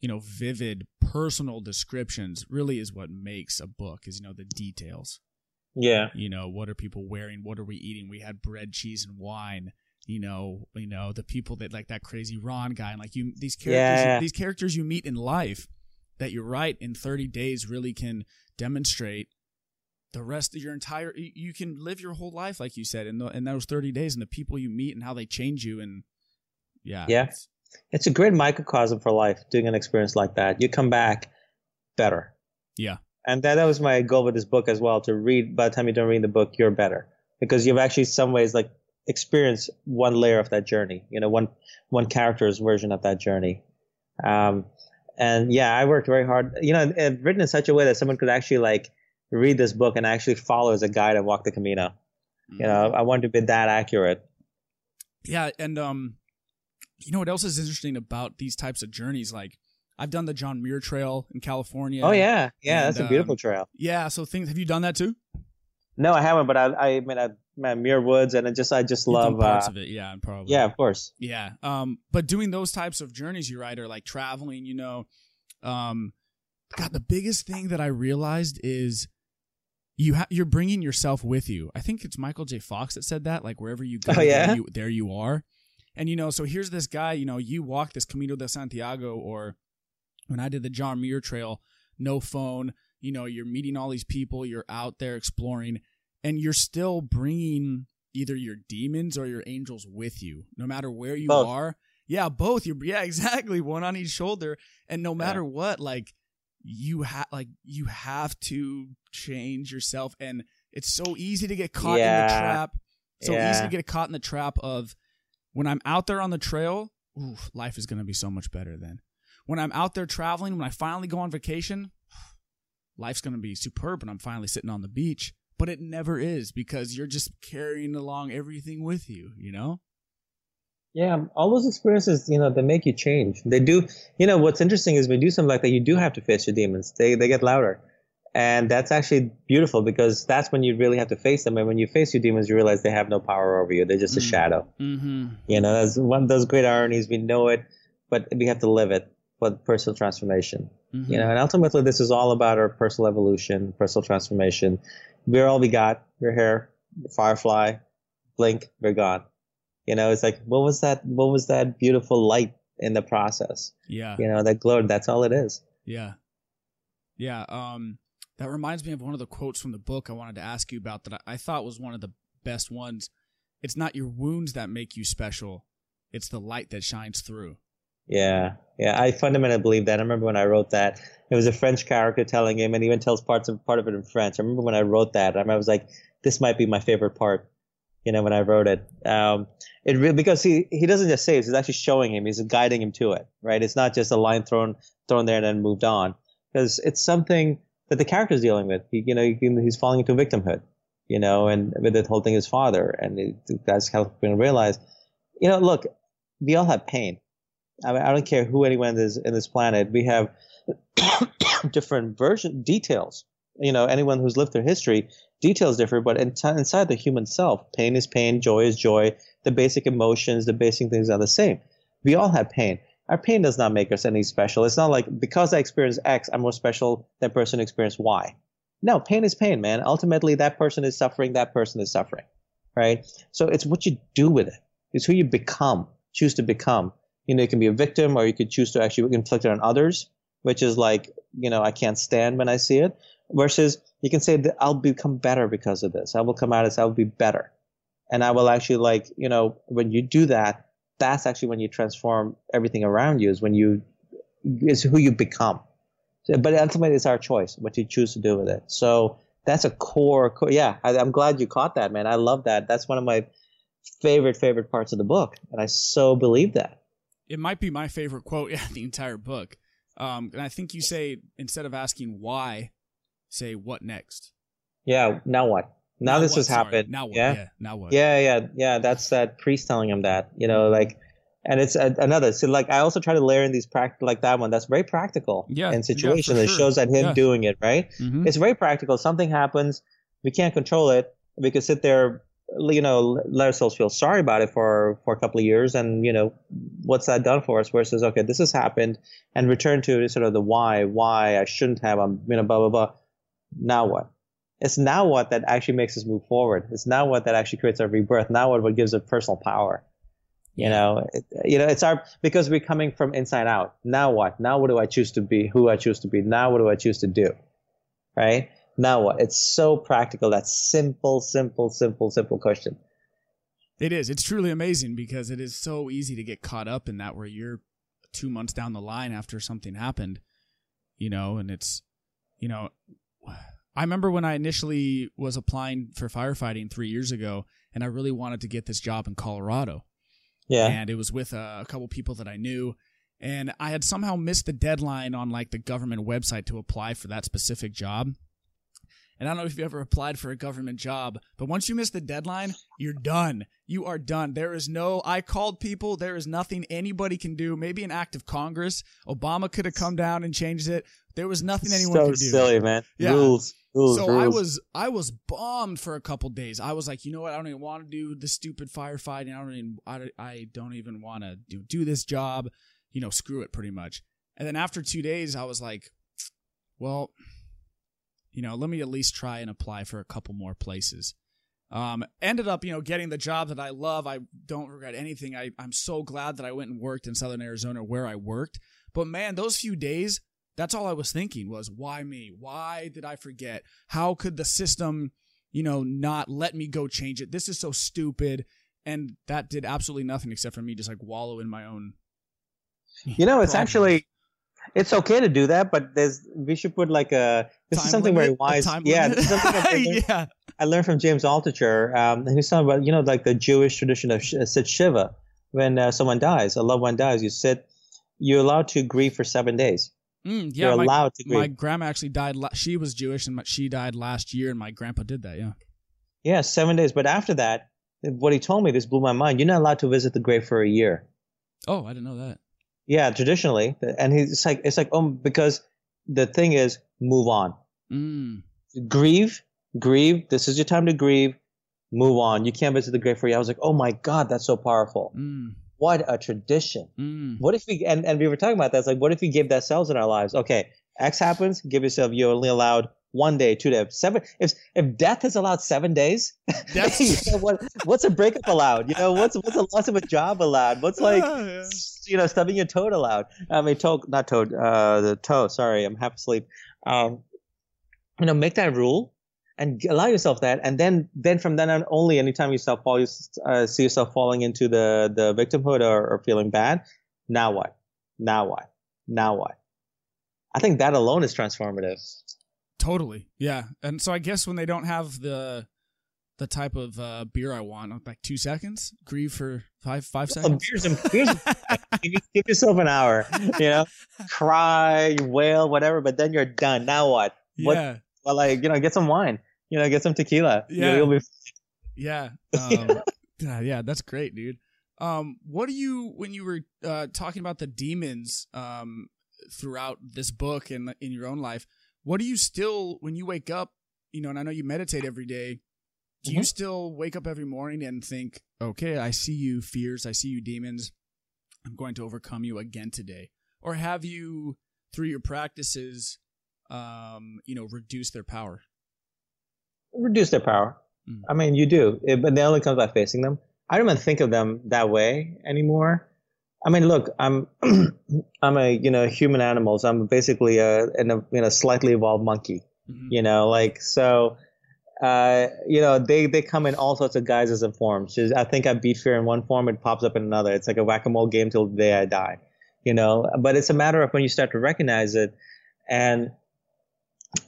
you know vivid personal descriptions really is what makes a book. Is you know the details Yeah. you know what are people wearing what are we eating we had bread cheese and wine you know you know the people that like that crazy ron guy and like you these characters Yeah. these characters you meet in life that you're right in 30 days really can demonstrate the rest of your entire you, you can live your whole life like you said in, the, in those 30 days and the people you meet and how they change you and yeah Yeah. it's- It's a great microcosm for life, doing an experience like that. You come back better. yeah And that, that was my goal with this book as well, to read, by the time you're done reading the book, you're better. Because you've actually, some ways, like, experienced one layer of that journey, you know, one, one character's version of that journey. Um, and yeah, I worked very hard, you know, and written in such a way that someone could actually, like, read this book and actually follow as a guide and walk the Camino. You know, I wanted to be that accurate. Yeah, and um, you know what else is interesting about these types of journeys? Like, I've done the John Muir Trail in California. Oh, yeah. Yeah, And, that's a beautiful um, trail. yeah. So things. Have you done that too? No, I haven't, but I, I mean, I, man, Muir Woods, and I just, I just You've love, parts uh, of it. Yeah, probably. yeah, of course. Yeah. Um, but doing those types of journeys, you right, are like traveling. You know, um, God, the biggest thing that I realized is you ha- you're bringing yourself with you. I think it's Michael J. Fox that said that. Like wherever you go, Oh, yeah? there, you, there you are. And you know, so here's this guy. You know, you walk this Camino de Santiago, or when I did the John Muir Trail, no phone. You know, you're meeting all these people. You're out there exploring, and you're still bringing either your demons or your angels with you, no matter where you Both. are. Yeah, both. You yeah, exactly. One on each shoulder, and no matter what, like you have like you have to change yourself, and it's so easy to get caught in the trap. So easy to get caught in the trap of when I'm out there on the trail. Ooh, life is gonna be so much better then. When I'm out there traveling, when I finally go on vacation, life's gonna be superb. When I'm finally sitting on the beach, but it never is because you're just carrying along everything with you. You know. Yeah, all those experiences, you know, they make you change. They do. You know, what's interesting is when you do something like that, you do have to face your demons. They they get louder, and that's actually beautiful because that's when you really have to face them. And when you face your demons, you realize they have no power over you. They're just a Mm. shadow. Mm-hmm. You know, that's one of those great ironies. We know it, but we have to live it for personal transformation. mm-hmm. You know, and ultimately, this is all about our personal evolution, personal transformation. We're all we got. We're here. Firefly, blink, we're gone. You know, it's like, what was that? What was that beautiful light in the process? Yeah. You know, that glowed. That's all it is. Yeah. Yeah. Um, that reminds me of one of the quotes from the book I wanted to ask you about that I, I thought was one of the best ones. It's not your wounds that make you special, it's the light that shines through. Yeah, yeah. I fundamentally believe that. I remember when I wrote that. It was a French character telling him, and he even tells parts of part of it in French. I remember when I wrote that. I was like, this might be my favorite part. You know, when I wrote it, um, it really because he he doesn't just say it; he's actually showing him, he's guiding him to it. Right? It's not just a line thrown thrown there and then moved on, because it's something that the character's dealing with. He, you know, he, he's falling into victimhood. You know, and with the whole thing his father, and that's helping him realize. You know, look, we all have pain. I, mean, I don't care who anyone is in this planet. We have different version details. You know, anyone who's lived through history, details differ, but in inside the human self, pain is pain, joy is joy. The basic emotions, the basic things are the same. We all have pain. Our pain does not make us any special. It's not like because I experience X, I'm more special than person experienced Y. No, pain is pain, man. Ultimately, that person is suffering. That person is suffering, right? So it's what you do with it. It's who you become, choose to become you know, you can be a victim or you could choose to actually inflict it on others, which is like, you know, I can't stand when I see it. Versus you can say that I'll become better because of this. I will come out as I'll be better. And I will actually like, you know, when you do that, that's actually when you transform everything around you is when you, is who you become. So, but ultimately it's our choice, what you choose to do with it. So that's a core, core yeah I, i'm glad you caught that man i love that that's one of my favorite favorite parts of the book and i so believe that it might be my favorite quote yeah the entire book um, and i think you say instead of asking why say what next yeah now what now, now this what? has Sorry. happened now what yeah? yeah now what yeah yeah yeah that's that priest telling him that you know like and it's a, another so like i also try to layer in these practical like that one that's very practical Yeah, in yeah, situations it sure. shows that him Yeah. doing it right Mhm. it's very practical something happens we can't control it we could sit there you know let ourselves feel sorry about it for for a couple of years and you know what's that done for us versus okay this has happened and return to sort of the why why i shouldn't have i'm you know blah blah blah. Now what? It's now what that actually makes us move forward. It's now what that actually creates our rebirth. Now what what gives it personal power. You know it, you know it's our because we're coming from inside out. Now what? Now what do i choose to be? Who i choose to be? Now what do i choose to do? Right now what it's so practical that simple simple simple simple question It is. It's truly amazing because it is so easy to get caught up in that where you're two months down the line after something happened, you know, and it's, you know, I remember when I initially was applying for firefighting three years ago and I really wanted to get this job in Colorado. yeah And it was with a, a couple people that I knew. And I had somehow missed the deadline on like the government website to apply for that specific job. And I don't know if you ever applied for a government job, but once you miss the deadline, you're done. You are done. There is no, I called people. There is nothing anybody can do. Maybe an act of Congress. Obama could have come down and changed it. There was nothing anyone so could do. So silly man Yeah. rules rules So rules. I was I was bummed for a couple days. I was like, you know what? I don't even want to do the stupid firefighting. I don't even I, I don't even want to do do this job. You know, screw it, pretty much. And then after two days, I was like, well, you know, let me at least try and apply for a couple more places. Um, ended up, you know, getting the job that I love. I don't regret anything. I, I'm so glad that I went and worked in Southern Arizona where I worked. But man, those few days, that's all I was thinking was, why me? Why did I forget? How could the system, you know, not let me go change it? This is so stupid. And that did absolutely nothing except for me just like wallow in my own. you know it's actually it's okay to do that but there's we should put like a this Time is something very limit? A wise yeah this is something I learned- yeah. I learned from James Altucher. Um, he's talking about, you know, like the Jewish tradition of sh- sit shiva. When uh, someone dies, a loved one dies, you sit, you're allowed to grieve for seven days. Mm, yeah. you're my, allowed to grieve. my grandma actually died. La- she was Jewish and my, she died last year, and my grandpa did that. Yeah. yeah, seven days. But after that, what he told me, this blew my mind. You're not allowed to visit the grave for a year. Oh, I didn't know that. Yeah, traditionally. And he's like, it's like, oh, because the thing is, move on. Mm. Grieve, grieve. This is your time to grieve. Move on. You can't visit the grave for year. I was like, oh my God, that's so powerful. Mm. What a tradition. Mm. What if we and, and we were talking about that? It's like, what if we give that cells in our lives? Okay, X happens, give yourself you're only allowed one day, two days, seven. If if death is allowed seven days, you know, what what's a breakup allowed? You know, what's what's a loss of a job allowed? What's like Ah, yeah. you know stubbing your toe allowed? I mean, toe, not toad, uh, the toe. Sorry, I'm half asleep. Um, you know, make that rule and allow yourself that, and then then from then on, only anytime you self fall, you uh, see yourself falling into the the victimhood or, or feeling bad. Now what? Now what? Now what? I think that alone is transformative. Totally. Yeah. And so I guess when they don't have the the type of uh, beer I want, like two seconds, grieve for five five seconds. beers beers. just give yourself an hour. You know, cry, wail, whatever. But then you're done. Now what? What? yeah. Well, like you know, get some wine. You know, get some tequila. Yeah. you'll be Yeah. Um, yeah, yeah, that's great, dude. Um, what do you when you were uh, talking about the demons um, throughout this book and in your own life? What do you still when you wake up? You know, and I know you meditate every day. Do you Mhm. still wake up every morning and think, "Okay, I see you, fears. I see you, demons. I'm going to overcome you again today"? Or have you, through your practices, um, you know, reduce their power? reduce their power. Mm. I mean, you do, it, but they only comes by facing them. I don't even think of them that way anymore. I mean, look, I'm I'm a you know human animals. I'm basically a in a you know slightly evolved monkey. Mhm. You know, like so. Uh, you know, they they come in all sorts of guises and forms. Just, I think I beat fear in one form, it pops up in another. It's like a whack a mole game till the day I die. You know, but it's a matter of when you start to recognize it, and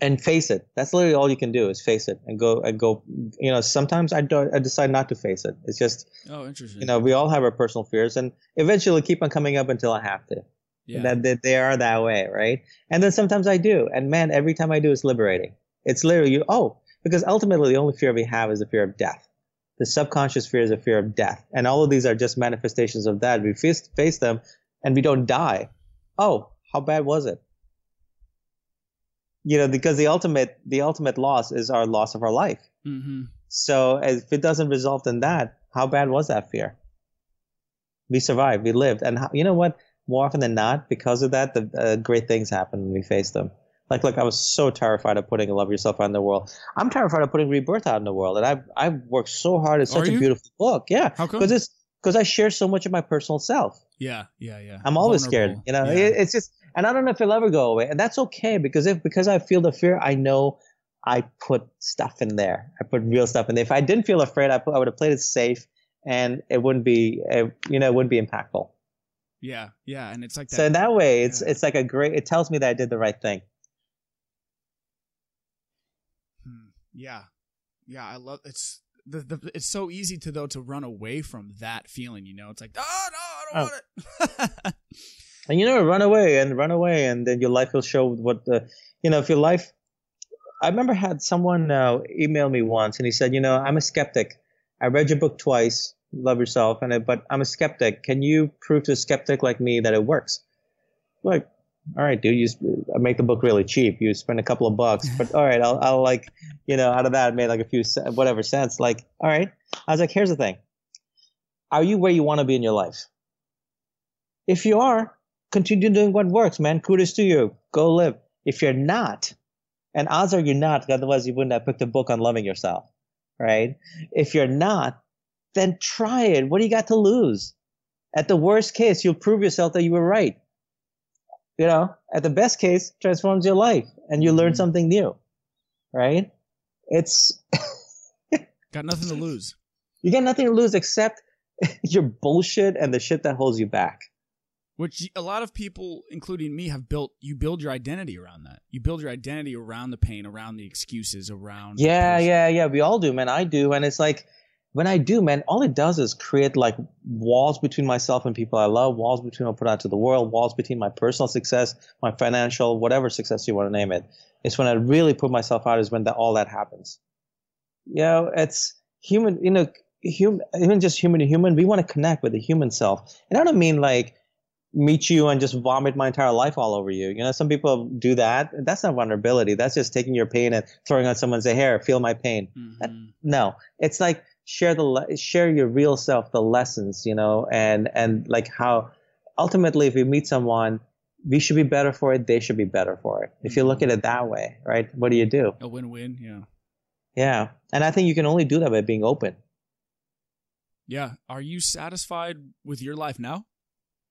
and face it. That's literally all you can do is face it and go and go. You know, sometimes I don't. I decide not to face it. It's just Oh, interesting. you know we all have our personal fears, and eventually keep on coming up until I have to. yeah. That, that they are that way, right? And then sometimes I do, and man, every time I do, it's liberating. It's literally you. Oh, because ultimately the only fear we have is the fear of death. The subconscious fear is a fear of death, and all of these are just manifestations of that. We face face them, and we don't die. Oh, how bad was it? You know, because the ultimate the ultimate loss is our loss of our life. mm-hmm. So if it doesn't result in that, how bad was that fear? We survived, we lived, and how, you know what? More often than not, because of that, the uh, great things happen when we face them. Like, look, I was so terrified of putting "Love Yourself" out in the world. I'm terrified of putting "Rebirth" out in the world, and I've I've worked so hard. It's such a beautiful book, yeah, because it's because I share so much of my personal self. Yeah, yeah, yeah. I'm always scared. You know, Yeah. it's just, and I don't know if it'll ever go away, and that's okay because if because I feel the fear, I know I put stuff in there. I put real stuff in there. If I didn't feel afraid, I, put, I would have played it safe, and it wouldn't be, uh, you know, it wouldn't be impactful. yeah, yeah, and it's like that. So in that way, it's Yeah. it's like a great. It tells me that I did the right thing. Hmm. Yeah, yeah. I love it's the, the it's so easy to though to run away from that feeling. You know, it's like oh no, I don't want it. And you know, run away and run away, and then your life will show what the, you know, if your life. I remember had someone uh, email me once, and he said, you know, I'm a skeptic. I read your book twice, Love Yourself, and it, but I'm a skeptic. Can you prove to a skeptic like me that it works? Like, all right, dude, you s- I make the book really cheap. You spend a couple of bucks, but all right, I'll, I'll like, you know, out of that, I made like a few ce- whatever cents. Like, all right, I was like, here's the thing: Are you where you want to be in your life? If you are, continue doing what works, man. Kudos to you. Go live. If you're not, and odds are you're not, otherwise you wouldn't have picked a book on loving yourself, right? If you're not, then try it. What do you got to lose? At the worst case, you'll prove yourself that you were right. You know, at the best case, transforms your life and you learn Mhm. something new, right? It's Got nothing to lose. you got nothing to lose except your bullshit and the shit that holds you back. Which a lot of people, including me, have built. You build your identity around that. You build your identity around the pain, around the excuses, around. Yeah, yeah, yeah. We all do, man. I do. And it's like, when I do, man, all it does is create like walls between myself and people I love, walls between what I put out to the world, walls between my personal success, my financial, whatever success you want to name it. It's when I really put myself out is when that, all that happens. You know, it's human, you know, human, even just human to human, we want to connect with the human self. And I don't mean like, meet you and just vomit my entire life all over you. You know, some people do that. That's not vulnerability. That's just taking your pain and throwing on someone's say, "Here, feel my pain." Mhm. No, it's like share the le- share your real self, the lessons, you know, and and like how ultimately, if we meet someone, we should be better for it. They should be better for it. If you look at it that way, right? What do you do? A win-win. Yeah. Yeah, and I think you can only do that by being open. Yeah. Are you satisfied with your life now?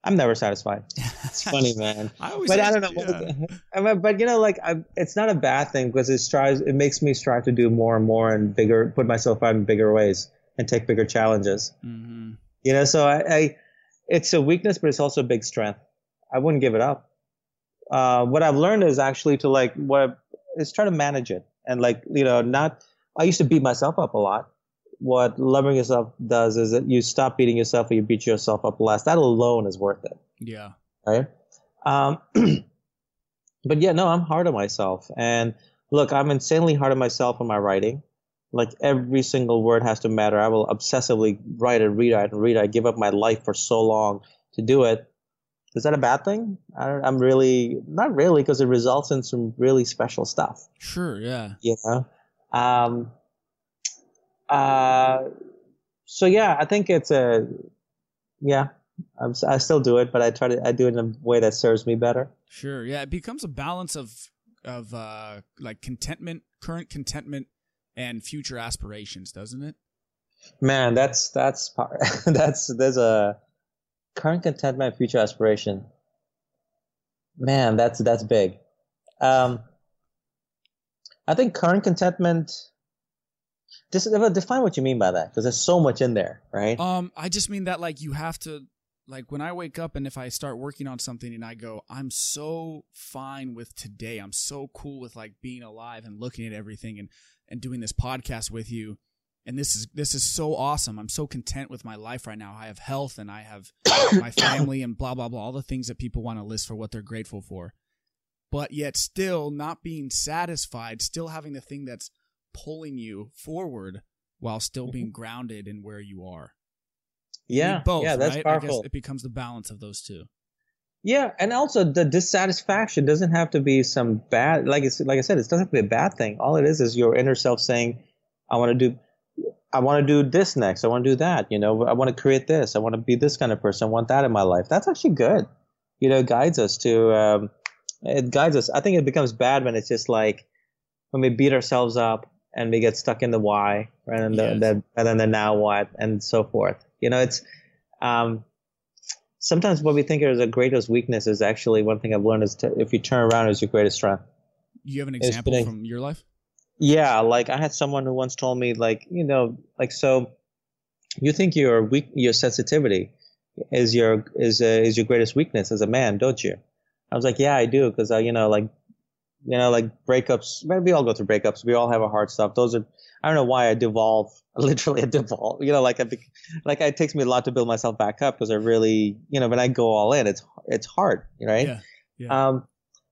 I'm never satisfied. It's funny, man. I always. but I don't know. yeah. But you know, like I, it's not a bad thing because it strives. It makes me strive to do more and more and bigger, put myself out in bigger ways and take bigger challenges. Mhm. You know, so I, I it's a weakness, but it's also a big strength. I wouldn't give it up. Uh, what I've learned is actually to like what is try to manage it and like you know not. I used to beat myself up a lot. What loving yourself does is that you stop beating yourself or you beat yourself up less. That alone is worth it Yeah. right? Um, but yeah, no, I'm hard on myself. And look, I'm insanely hard on myself in my writing. Like every single word has to matter. I will obsessively write and read it and read it. I give up my life for so long to do it. Is that a bad thing? I don't, I'm really not really because it results in some really special stuff. Sure. Yeah. You know. Um, uh, so yeah, I think it's a yeah. I'm, I still do it, but I try to I do it in a way that serves me better. Sure. Yeah. It becomes a balance of of uh like contentment, current contentment, and future aspirations, doesn't it? Man, that's that's part- that's there's a current contentment, future aspiration. Man, that's that's big. Um, I think current contentment. Just define what you mean by that, because there's so much in there, right? Um, I just mean that like you have to like when I wake up and if I start working on something and I go, I'm so fine with today. I'm so cool with like being alive and looking at everything and and doing this podcast with you. And this is this is so awesome. I'm so content with my life right now. I have health and I have my family and blah blah blah all the things that people want to list for what they're grateful for. But yet still not being satisfied, still having the thing that's pulling you forward while still being Mm-hmm. grounded in where you are. Yeah, both, yeah, that's right? Powerful. it becomes the balance of those two. Yeah, and also the dissatisfaction doesn't have to be some bad. Like it's like I said, it doesn't have to be a bad thing. All it is is your inner self saying, "I want to do, I want to do this next. I want to do that. You know, I want to create this. I want to be this kind of person. I want that in my life." That's actually good. You know, it guides us to. Um, it guides us. I think it becomes bad when it's just like when we beat ourselves up and we get stuck in the why? And the, Yes. the and then the now what and so forth. You know, it's. Um, sometimes what we think is our greatest weakness is actually one thing I've learned is to, if you turn around is your greatest strength. You have an example been from your life? Yeah, like I had someone who once told me, like you know, like so, you think your weak, your sensitivity is your is uh, is your greatest weakness as a man, don't you? I was like, yeah, I do, because I, you know, like, you know, like breakups. We all go through breakups. We all have our hard stuff. Those are, I don't know why I devolve. Literally, I devolve. You know, like I, like it takes me a lot to build myself back up because I really, you know, when I go all in, it's it's hard, right? Yeah. Yeah. Um,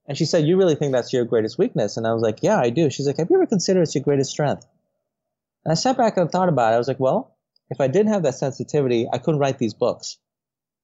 and she said, "You really think that's your greatest weakness?" And I was like, "Yeah, I do." She's like, "Have you ever considered it's your greatest strength?" And I sat back and thought about it. I was like, "Well, if I didn't have that sensitivity, I couldn't write these books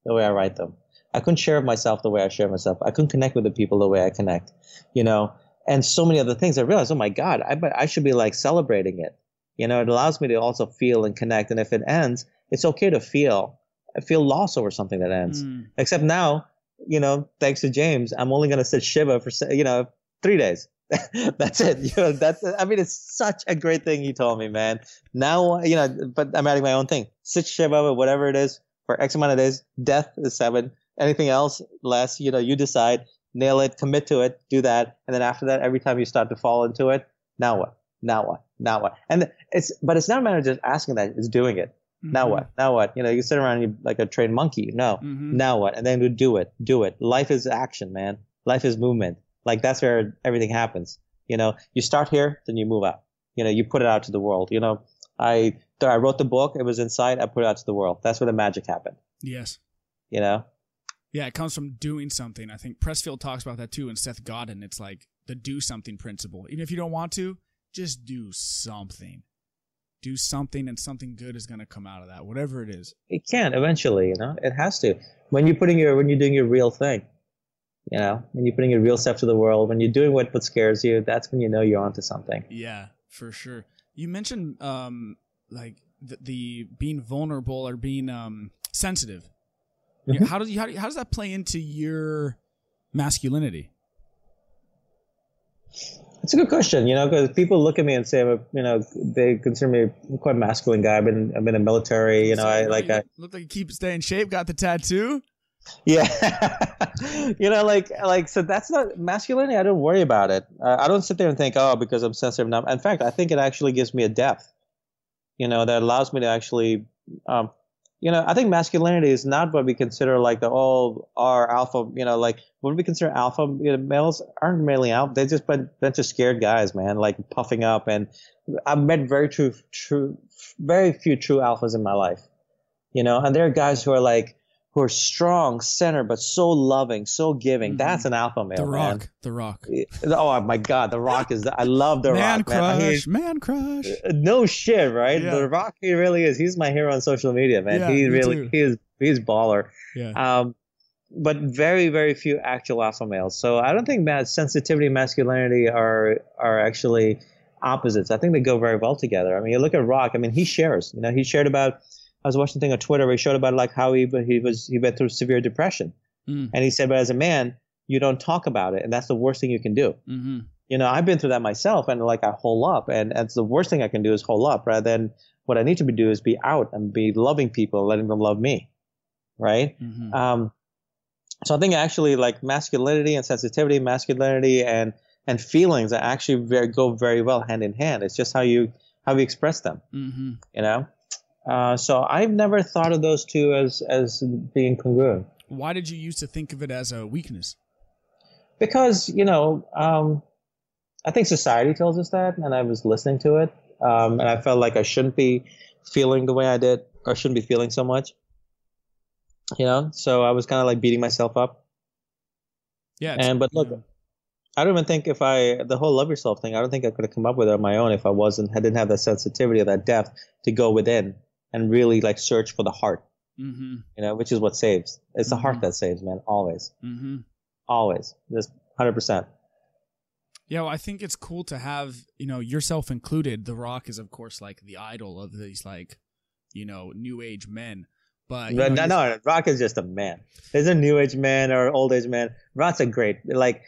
the way I write them. I couldn't share myself the way I share myself. I couldn't connect with the people the way I connect, you know." And so many other things. I realized, oh my God, I I should be like celebrating it. You know, it allows me to also feel and connect. And if it ends, it's okay to feel. I feel loss over something that ends. Mm. Except now, you know, thanks to James, I'm only going to sit Shiva for, you know, three days. that's it. You know, that's, I mean, it's such a great thing he told me, man. Now, you know, but I'm adding my own thing. Sit Shiva with whatever it is for X amount of days. Death is seven. Anything else less, you know, you decide, nail it, commit to it, do that. And then after that, every time you start to fall into it, now what? Now what? Now what? And it's, but it's not a matter of just asking that, it's doing it. Now Mhm. what? Now what? You know, you sit around and you, like a trained monkey. No. Mhm. Now what? And then you do it. Do it. Life is action, man. Life is movement. Like that's where everything happens. You know, you start here, then you move out. You know, you put it out to the world. You know, I I wrote the book. It was inside. I put it out to the world. That's where the magic happened. Yes. You know. Yeah, it comes from doing something. I think Pressfield talks about that too, and Seth Godin. It's like the do something principle. Even if you don't want to, just do something. Do something, and something good is going to come out of that, whatever it is. It can eventually. You know, it has to. When you're putting your when you're doing your real thing. You know, when you're putting your real stuff to the world, when you're doing what what scares you, that's when you know you're onto something. Yeah, for sure. You mentioned um like the, the being vulnerable or being um sensitive. Mhm. How does how, do- how does that play into your masculinity? It's a good question, you know, because people look at me and say, I'm a, you know, they consider me a quite masculine guy. I've been, I've been in the military, you know, I So, like, you I, look, look like you keep staying in shape. Got the tattoo. yeah, you know, like, like, so that's not masculinity. I don't worry about it. Uh, I don't sit there and think, oh, because I'm sensitive now. In fact, I think it actually gives me a depth, you know, that allows me to actually, um, you know, I think masculinity is not what we consider like the all our alpha, you know, like what we consider alpha you know, males aren't really alpha. They're just a bunch of scared guys, man, like puffing up. And I've met very true, true, very few true alphas in my life, you know, and there are guys who are like, who are strong, centered, but so loving, so giving. Mhm. That's an alpha male, The man. Rock. The Rock. Oh my God, The Rock is. The, I love The man Rock, man. I crush. man crush. no shit, right? Yeah. The Rock, he really is. He's my hero on social media, man. Yeah, he really, too. he is, he's baller. Yeah. Um, but very, very few actual alpha males. So I don't think that sensitivity and masculinity are are actually opposites. I think they go very well together. I mean, you look at Rock. I mean, he shares. You know, he shared about. I was watching a thing on Twitter where he showed about like how he he was he went through severe depression, Mm. and he said, but as a man, you don't talk about it, and that's the worst thing you can do hmm you know, I've been through that myself and like I hole up and it's the worst thing I can do is hole up rather than what I need to be do is be out and be loving people, letting them love me. Right. hmm Um, so I think actually like masculinity and sensitivity, masculinity and, and feelings are actually very, go very well hand in hand. It's just how you, how you express them, hmm you know? Uh, so I've never thought of those two as as being congruent. Why did you used to think of it as a weakness? Because you know, um, I think society tells us that, and I was listening to it, um, and I felt like I shouldn't be feeling the way I did, or shouldn't be feeling so much. You know, so I was kind of like beating myself up. Yeah. And but look, yeah. I don't even think if I the whole love yourself thing, I don't think I could have come up with it on my own if I wasn't I didn't have that sensitivity or that depth to go within and really like search for the heart, Mhm. you know, which is what saves. It's the heart that saves, man, always, Mhm. always, just hundred percent. Yeah, well, I think it's cool to have, you know, yourself included. The Rock is, of course, like the idol of these, like, you know, new age men. But But know, no, no, Rock is just a man. There's a new age man or old age man. Rock's a great like.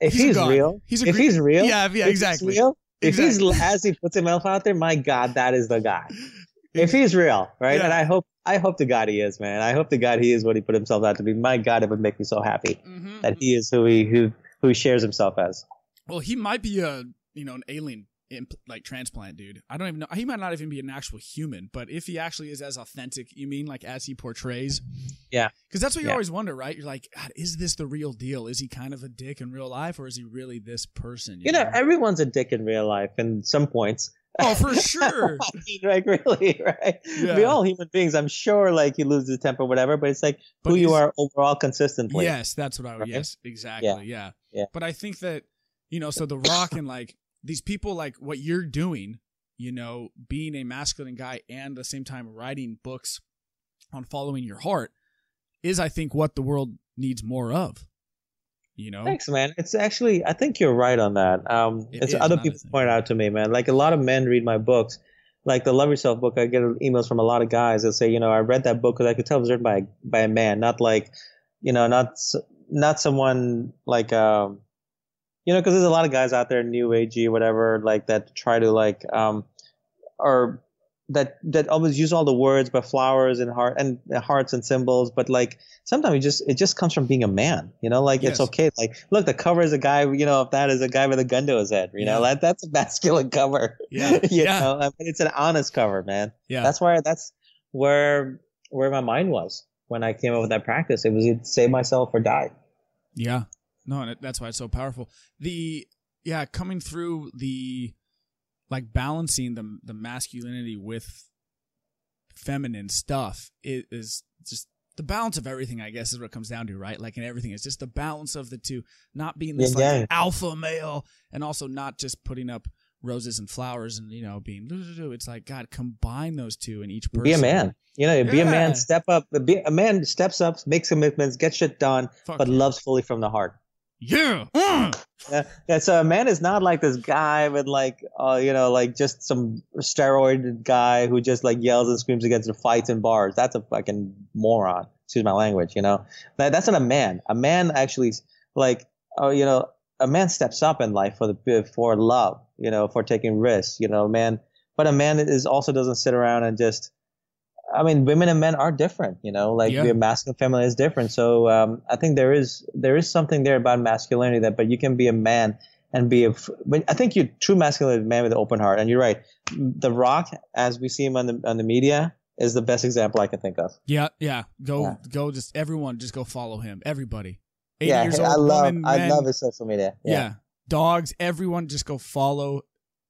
If He's he's, real, He's a if great- he's real, Yeah, yeah, if he's exactly. real, if he's as he puts himself out there, my God, that is the guy. if he's real, right? Yeah. And I hope, I hope to God he is, man. I hope to God he is what he put himself out to be. My God, it would make me so happy Mhm. that he is who he who who he shares himself as. Well, he might be a, you know, an alien, like transplant, dude. I don't even know. He might not even be an actual human, but if he actually is as authentic, you mean like as he portrays? Yeah. Because that's what you Yeah. always wonder, right? You're like, God, is this the real deal? Is he kind of a dick in real life, or is he really this person? You know, everyone's a dick in real life in some points. Oh, for sure. I mean, like really, right? Yeah. We all human beings. I'm sure, like you lose his temper, whatever. But it's like But who you are overall consistently. Yes, that's what I. Right? Yes, exactly. Yeah. Yeah. But I think that you know, so The Rock and like these people, like what you're doing, you know, being a masculine guy and at the same time writing books on following your heart, is I think what the world needs more of. You know. Thanks, man. It's actually, I think you're right on that. Um, It it's other people point out to me, man. Like a lot of men read my books, like the Love Yourself book. I get emails from a lot of guys that say, you know, I read that book because I could tell it was written by by a man, not like, you know, not not someone like, um, you know, because there's a lot of guys out there, new agey, whatever, like that try to like, um, or that that always use all the words, but flowers and heart and hearts and symbols, but like sometimes it just it just comes from being a man, you know. Like it's okay. Like look, the cover is a guy, you know, if that is a guy with a gun to his head, you know, that that's a masculine cover. Yeah. you Yeah. know, I mean, it's an honest cover, man. Yeah. That's where that's where where my mind was when I came up with that practice. It was either save myself or die. Yeah. No, and that's why it's so powerful. The yeah, coming through the like balancing the the masculinity with feminine stuff it is just the balance of everything i guess is what it comes down to right like in everything it's just the balance of the two not being this Yin like yang. alpha male and also not just putting up roses and flowers and you know being it's like god combine those two in each person Be a man. You know, be a man. Step up. Be, a man steps up, makes commitments, gets shit done, Fuck but yeah. loves fully from the heart. Yeah Mm. Yeah, yeah. So a man is not like this guy with like, uh, you know, like just some steroid guy who just like yells and screams against the fights in bars. That's a fucking moron. Excuse my language. You know, that, that's not a man. A man actually, like, oh, you know, a man steps up in life for the for love. You know, for taking risks. You know, a man. But a man is also doesn't sit around and just. I mean, women and men are different. You know, like Yeah. the masculine, feminine is different. So um, I think there is there is something there about masculinity that, but you can be a man and be a. I think you're true masculine man with an open heart, and you're right. The Rock, as we see him on the on the media, is the best example I can think of. Yeah, yeah. Go, Yeah. go. Just everyone, just go follow him. Everybody. 80 yeah, years I old, love woman, I men. love his social media. Yeah. Yeah, dogs. Everyone, just go follow.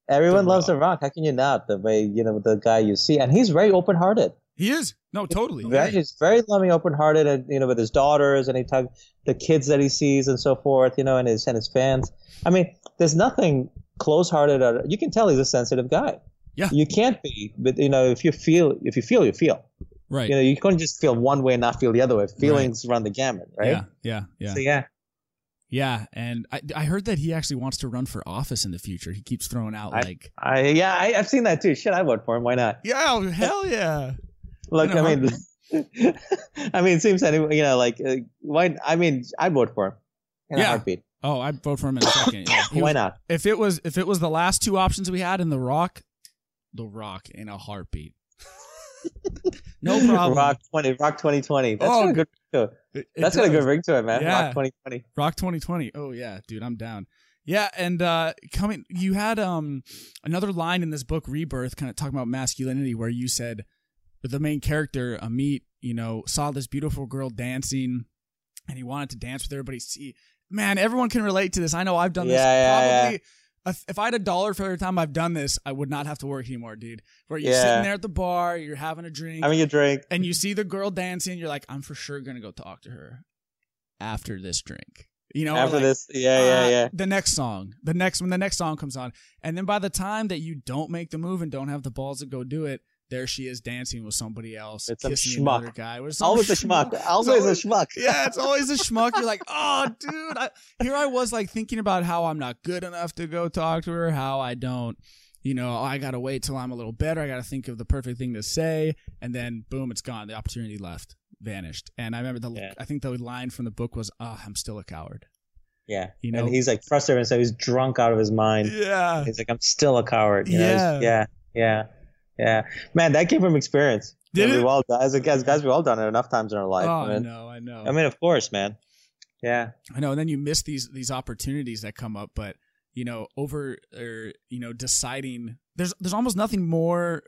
everyone The loves the Rock. How can you not? The way you know the guy you see, and he's very open hearted. He is no, totally. Very, he's very loving, open hearted, and you know with his daughters and he talk the kids that he sees and so forth. You know, and his and his fans. I mean, there's nothing close hearted. Or, you can tell he's a sensitive guy. Yeah. You can't be, but you know, if you feel, if you feel, you feel. Right. You know, you can't just feel one way and not feel the other way. Feelings run the gamut, right? Yeah. Yeah. Yeah. So yeah, yeah. And I, I heard that he actually wants to run for office in the future. He keeps throwing out I- like, I yeah, I, I've seen that too. Shit, I vote for him. Why not? yeah, oh, hell yeah. Look, a I mean, I mean, it seems that you know, like, uh, why? I mean, I'd vote for him in Yeah. a heartbeat. Oh, I'd vote for him in a second. Yeah. Why was- not? If it was, if it was the last two options we had in the Rock, the Rock in a heartbeat. no problem. Rock twenty, Rock twenty twenty. That's Oh, got a good. ring to it. It- That's got a good ring to it, man. Yeah. Rock twenty twenty. Rock 2020. Oh yeah, dude, I'm down. Yeah, and uh coming you had um another line in this book Rebirth kind of talking about masculinity where you said the main character, Amit, you know, saw this beautiful girl dancing, and he wanted to dance with her, but he see, man, everyone can relate to this. I know I've done this Yeah, yeah, probably. if- If I had a dollar for every time I've done this, I would not have to work anymore, dude. Where you're Yeah. sitting there at the bar, you're having a drink, Having a drink. and you see the girl dancing, you're like, I'm for sure gonna go talk to her after this drink. You know, After like, this, yeah, yeah, uh, yeah. The next song, the next when the next song comes on, and then by the time that you don't make the move and don't have the balls to go do it, there she is dancing with somebody else, It's kissing schmuck. another guy. Some Always a schmuck. Always a schmuck. yeah, it's always a schmuck. You're like, oh, dude. I, here I was like thinking about how I'm not good enough to go talk to her, how I don't, you know, oh, I gotta wait till I'm a little better. I gotta think of the perfect thing to say, and then boom, it's gone. The opportunity left, vanished. And I remember the, Yeah. I think the line from the book was, "Ah, I'm still a coward." Yeah. You know, and he's like frustrated and so he's drunk out of his mind. yeah, He's like, I'm still a coward. You? Yeah. He's- yeah. Yeah. Yeah. Man, that came from experience. Did Yeah, it? We've all, as, as guys, we've all done it enough times in our life. oh, I I know, I know. I mean, of course, man. Yeah. I know, and then you miss these these opportunities that come up, but you know, over or you know, deciding there's there's almost nothing more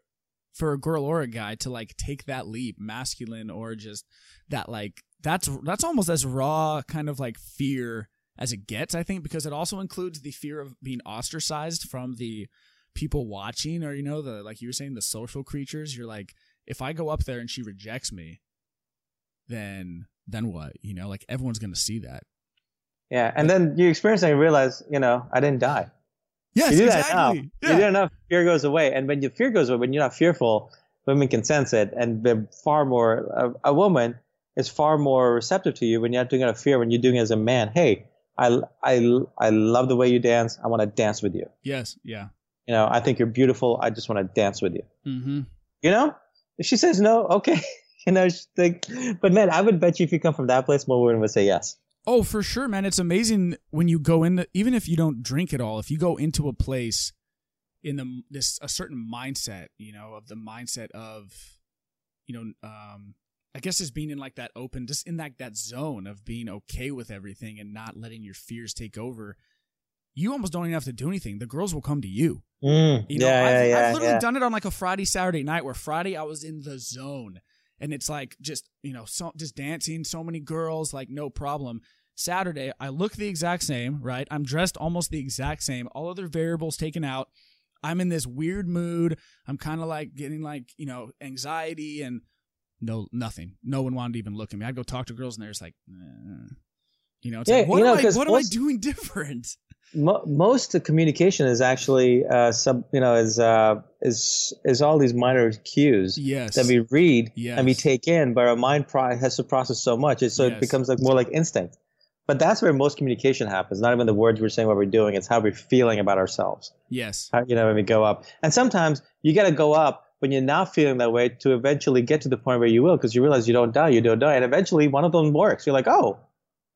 for a girl or a guy to like take that leap, masculine or just that like that's that's almost as raw kind of like fear as it gets, I think, because it also includes the fear of being ostracized from the people watching or you know, the like you were saying, the social creatures. You're like, if I go up there and she rejects me, then then what? You know, like everyone's gonna see that. Yeah. And then you experience and you realize, you know, I didn't die. Yes, you do that now. exactly. You do enough, fear goes away. And when your fear goes away, when you're not fearful, women can sense it. And they're far more, a, a woman is far more receptive to you when you're not doing it out of fear, when you're doing it as a man. Hey, I, I, I love the way you dance. I want to dance with you. Yes. Yeah. You know, I think you're beautiful. I just want to dance with you. Mm-hmm. You know, if she says no, okay. you know, she's like, but man, I would bet you if you come from that place, more women would say yes. Oh, for sure, man. It's amazing when you go in, even if you don't drink at all, if you go into a place in the this a certain mindset, you know, of the mindset of, you know, um, I guess just being in like that open, just in that that zone of being okay with everything and not letting your fears take over. You almost don't even have to do anything. The girls will come to you. Mm, You know, yeah, I've, yeah, yeah, I've literally yeah. done it on like a Friday, Saturday night where Friday I was in the zone and it's like just, you know, so just dancing, so many girls, like no problem. Saturday, I look the exact same, right? I'm dressed almost the exact same. All other variables taken out. I'm in this weird mood. I'm kind of like getting like, you know, anxiety and no, nothing. No one wanted to even look at me. I'd go talk to girls and they're just like, eh. You know, it's Yeah, like, what, you know, am, I, what am I doing different? Mo- most of communication is actually uh, sub, you know, is uh, is is all these minor cues Yes. that we read and we take in, but our mind pro- has to process so much, so Yes. it becomes like more like instinct. But that's where most communication happens. Not even the words we're saying, what we're doing. It's how we're feeling about ourselves. yes. How, you know, when we go up, and sometimes you got to go up when you're not feeling that way to eventually get to the point where you will, because you realize you don't die, you don't die, and eventually one of them works. You're like, oh,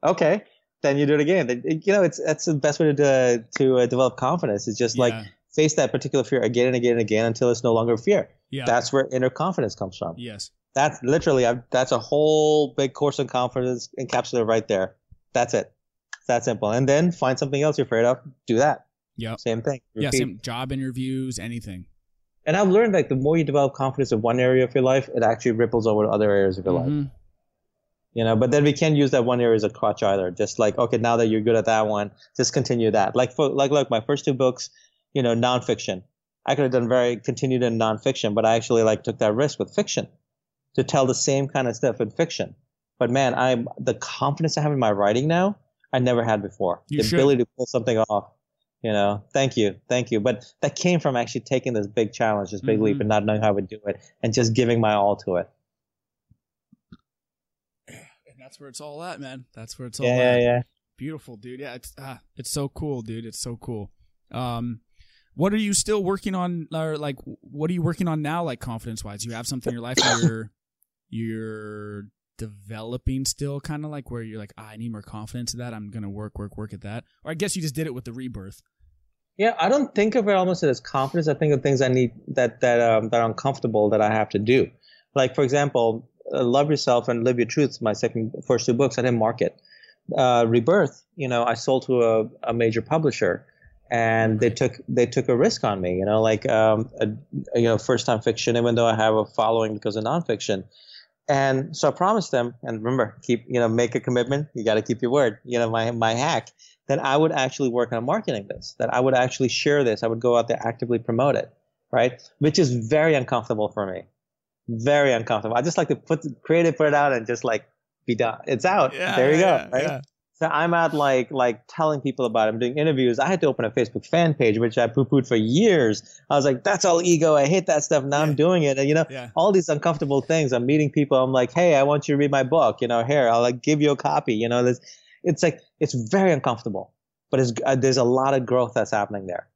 okay. Then you do it again. You know, it's that's the best way to to uh, develop confidence. It's just like face that particular fear again and again and again until it's no longer fear. Yeah. That's where inner confidence comes from. yes. That's literally I've, that's a whole big course on confidence encapsulated right there. That's it. It's that simple. And then find something else you're afraid of. Do that. Yeah. Same thing. Yeah, same job interviews, anything. And I've learned like the more you develop confidence in one area of your life, it actually ripples over to other areas of your life. You know, but then we can't use that one area as a crutch either. Just like, okay, now that you're good at that one, just continue that. Like, for, like, look, my first two books, you know, nonfiction. I could have done very continued in nonfiction, but I actually like took that risk with fiction to tell the same kind of stuff in fiction. But man, I'm the confidence I have in my writing now, I never had before. You the should. ability to pull something off. You know, thank you, thank you. But that came from actually taking this big challenge, this big leap, Mhm. and not knowing how I would do it, and just giving my all to it. That's where it's all at, man. That's where it's all Yeah, at. yeah, yeah. Beautiful, dude. Yeah, it's ah, it's so cool, dude. It's so cool. Um, what are you still working on? Or like, what are you working on now? Like confidence wise, you have something in your life where you're you're developing still, kind of like where you're like, ah, I need more confidence in that. I'm gonna work, work, work at that. Or I guess you just did it with the rebirth. Yeah, I don't think of it almost as confidence. I think of things I need that that um, that are uncomfortable that I have to do. Like for example, Love Yourself and Live Your Truth. My second first two books I didn't market. Uh, Rebirth, you know, I sold to a, a major publisher, and they took they took a risk on me. You know, like um, a, you know, first time fiction, even though I have a following because of nonfiction. And so I promised them, and remember, keep you know, make a commitment. You got to keep your word. You know, my my hack that I would actually work on marketing this, that I would actually share this, I would go out there actively promote it, right? Which is very uncomfortable for me, very uncomfortable. I just like to put create it, put it out, and just like be done. It's out. Yeah, there you yeah, go. Right. yeah. So I'm out like like telling people about it. I'm doing interviews. I had to open a Facebook fan page, which I poo pooed for years. I was like, that's all ego. I hate that stuff. Now. I'm doing it. And you know, Yeah. all these uncomfortable things. I'm meeting people. I'm like, hey, I want you to read my book. You know, here, I'll like give you a copy. You know, this, it's like it's very uncomfortable, but it's uh, there's a lot of growth that's happening there.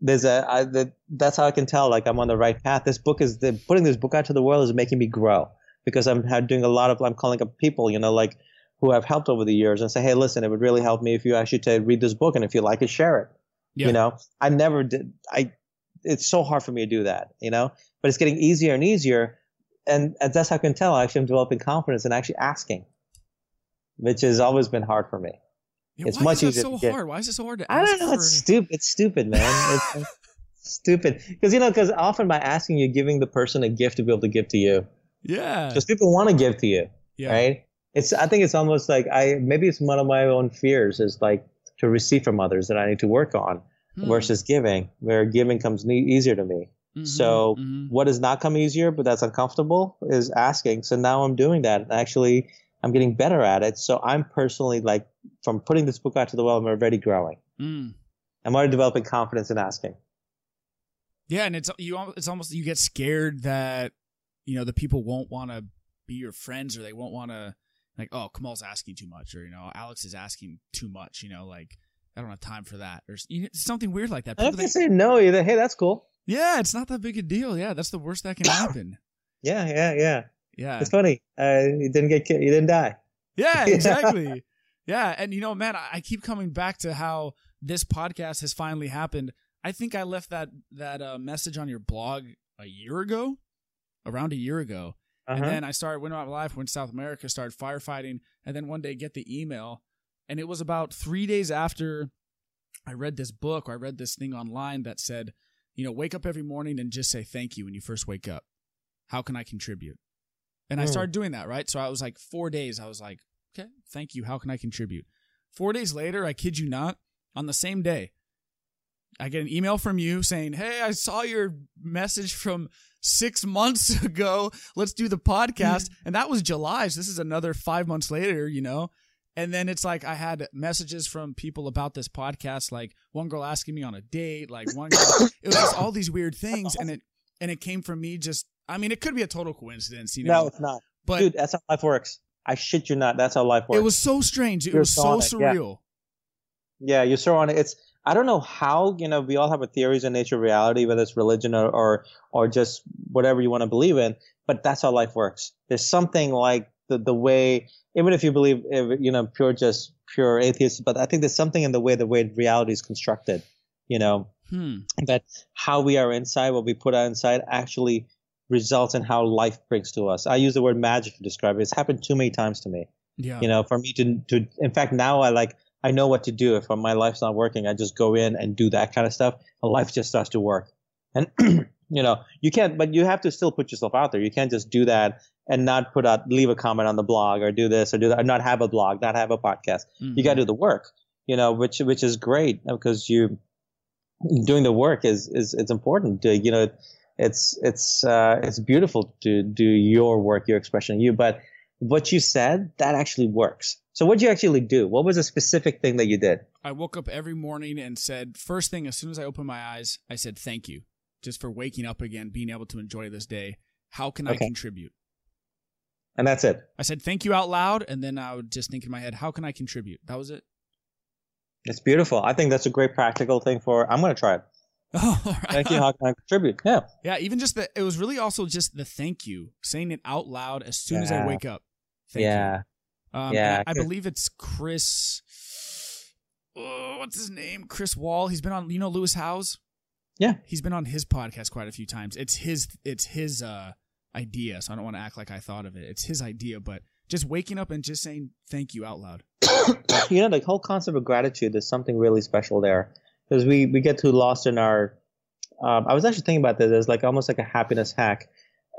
There's a I, the, that's how I can tell like I'm on the right path. This book is the putting this book out to the world is making me grow because I'm doing a lot of I'm calling up people. You know, like who I've helped over the years and say, hey, listen, it would really help me if you actually to read this book and if you like it, share it. Yeah. You know, I never did. I it's so hard for me to do that. You know, but it's getting easier and easier, and, and that's how I can tell. Actually, I'm developing confidence and actually asking, which has always been hard for me. Yeah, It's why much easier so hard? Why is it so hard to I don't know. for- It's stupid. It's stupid, man. It's stupid because you know because often by asking, you're giving the person a gift to be able to give to you. Yeah. Because people want to give to you, yeah. right? It's. I think it's almost like I maybe it's one of my own fears is like to receive from others that I need to work on Hmm. versus giving, where giving comes ne- easier to me. Mhm, So mhm. what does not come easier, but that's uncomfortable, is asking. So now I'm doing that. Actually, I'm getting better at it. So I'm personally like, from putting this book out to the world, I'm already growing. Mm. I'm already developing confidence in asking. Yeah, and it's you. It's almost you get scared that you know the people won't want to be your friends or they won't want to like oh Kamal's asking too much or you know Alex is asking too much. You know like I don't have time for that or you know, something weird like that. And if People they say no, either, hey, that's cool. yeah, it's not that big a deal. Yeah, that's the worst that can happen. Yeah, yeah, yeah. Yeah, It's funny. Uh, you didn't get, killed. you didn't die. Yeah, exactly. yeah, and you know, man, I keep coming back to how this podcast has finally happened. I think I left that that uh, message on your blog a year ago, around a year ago, and Uh-huh. then I started went out life, went to South America, started firefighting, and then one day get the email, and it was about three days after I read this book or I read this thing online that said, you know, wake up every morning and just say thank you when you first wake up. How can I contribute? And I Hmm. started doing that, right? So I was like, four days, I was like, okay, thank you. How can I contribute? Four days later, I kid you not, on the same day, I get an email from you saying, Hey, I saw your message from six months ago. Let's do the podcast. and that was July. So this is another five months later, you know? And then it's like I had messages from people about this podcast, like one girl asking me on a date, like one girl, it was just all these weird things. And it, and it came from me just, I mean, it could be a total coincidence, you know? no, it's not. but Dude, that's how life works. I shit you not. That's how life works. it was so strange. It You're was so yeah. surreal. Yeah, you're so on it. It's I don't know how you know we all have a theories in nature reality, whether it's religion or or, or just whatever you want to believe in. But that's how life works. There's something like the the way, even if you believe you know pure just pure atheist, but I think there's something in the way the way reality is constructed. You know Hmm. that how we are inside, what we put out inside, actually results in how life brings to us. I use the word magic to describe it. It's happened too many times to me Yeah. you know for me to to in fact now i like i know what to do if my life's not working i just go in and do that kind of stuff and life just starts to work and you know you can't but you have to still put yourself out there you can't just do that and not put out leave a comment on the blog or do this or do that or not have a blog not have a podcast Mhm. you got to do the work you know which which is great because you doing the work is is it's important to you know it's it's uh it's beautiful to do your work your expression of you but what you said that actually works so what did you actually do what was a specific thing that you did I woke up every morning and said, first thing, as soon as I opened my eyes, I said, thank you just for waking up again, being able to enjoy this day. How can I Okay. contribute? and that's it I said, thank you out loud. And then I would just think in my head, how can I contribute? That was it. it's beautiful i think that's a great practical thing for i'm going to try it Oh, all right. thank you how can contribute yeah Yeah, even just the, it was really also just the thank you, saying it out loud as soon as I wake up. Thank yeah you. Um, Yeah, I believe it's Chris. Oh, what's his name? Chris Wall. He's been on, you know, Lewis Howes. Yeah. he's been on his podcast quite a few times. It's his, it's his uh, idea. So I don't want to act like I thought of it. It's his idea, but just waking up and just saying thank you out loud. you know the whole concept of gratitude there's something really special there because we we get too lost in our. Um, I was actually thinking about this as like almost like a happiness hack.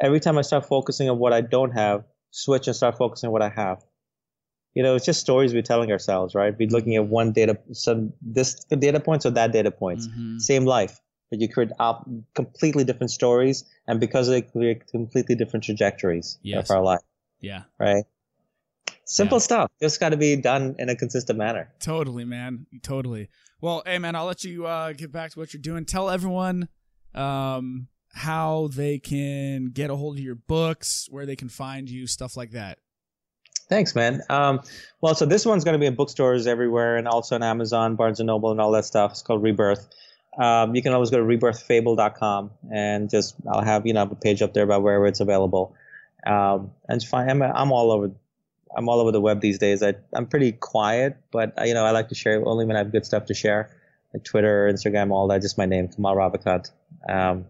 Every time I start focusing on what I don't have, switch and start focusing on what I have. You know, it's just stories we're telling ourselves, right? We're looking at one data, some this data points or that data points, Mhm. same life, but you create op- completely different stories, and because of it, create completely different trajectories Yes. of our life, Yeah. right? Simple Yeah. stuff. Just got to be done in a consistent manner. Totally, man. Totally. Well, hey, man, I'll let you uh, get back to what you're doing. Tell everyone um, how they can get a hold of your books, where they can find you, stuff like that. Thanks, man. Um, well, so this one's going to be in bookstores everywhere and also on Amazon, Barnes and Noble, and all that stuff. It's called Rebirth. Um, you can always go to rebirthfable.com and just I'll have you know a page up there about wherever it's available. Um, and. I'm I'm all over. I'm all over the web these days. I I'm pretty quiet, but uh, you know I like to share only when I have good stuff to share, like Twitter, Instagram, all that. Just my name, Kamal Ravikant. Um,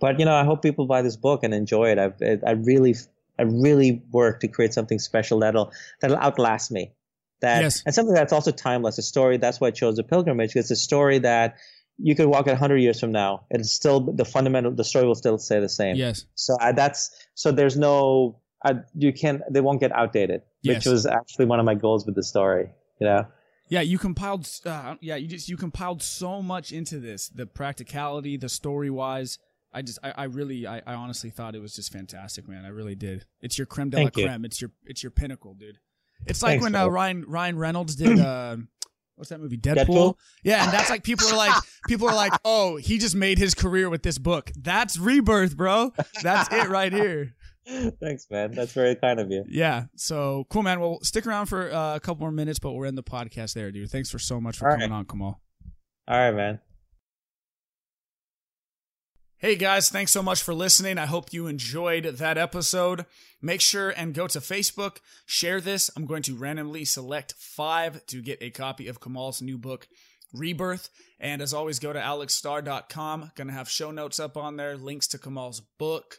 but you know I hope people buy this book and enjoy it. I've it, I really I really work to create something special that'll that'll outlast me. That Yes. and something that's also timeless. A story. That's why I chose the pilgrimage. It's a story that you could walk it hundred years from now. It's still the fundamental. The story will still stay the same. Yes. So I, that's so there's no I, you can they won't get outdated, Yes. which was actually one of my goals with the story. You know. Yeah, you compiled. Uh, yeah, you just you compiled so much into this. The practicality, the story wise. I just, I, I really, I, I honestly thought it was just fantastic, man. I really did. It's your creme de Thank la you. creme. It's your, it's your pinnacle, dude. It's like Thanks, when uh. Ryan Ryan Reynolds did. Uh, What's that movie? Deadpool? Deadpool? Yeah, and that's like people are like people are like, "Oh, he just made his career with this book." That's rebirth, bro. That's it right here. Thanks, man. That's very kind of you. Yeah. So cool, man. Well, stick around for uh, a couple more minutes, but we're in the podcast there, dude. Thanks for so much for All coming right. on, Kamal. All right, man. Hey guys, thanks so much for listening. I hope you enjoyed that episode. Make sure and go to Facebook, share this. I'm going to randomly select five to get a copy of Kamal's new book, Rebirth. And as always, go to alexstar.com. Gonna have show notes up on there, links to Kamal's book.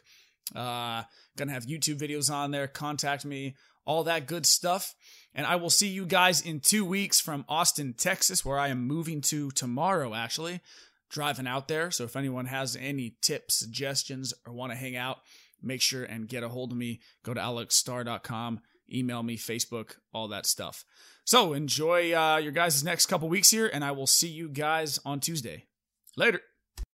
Uh, gonna have YouTube videos on there. Contact me, all that good stuff. And I will see you guys in two weeks from Austin, Texas, where I am moving to tomorrow, actually driving out there. So if anyone has any tips, suggestions, or want to hang out, make sure and get a hold of me. Go to alexstar.com, email me, Facebook, all that stuff. So enjoy uh, your guys' next couple weeks here, and I will see you guys on Tuesday. Later.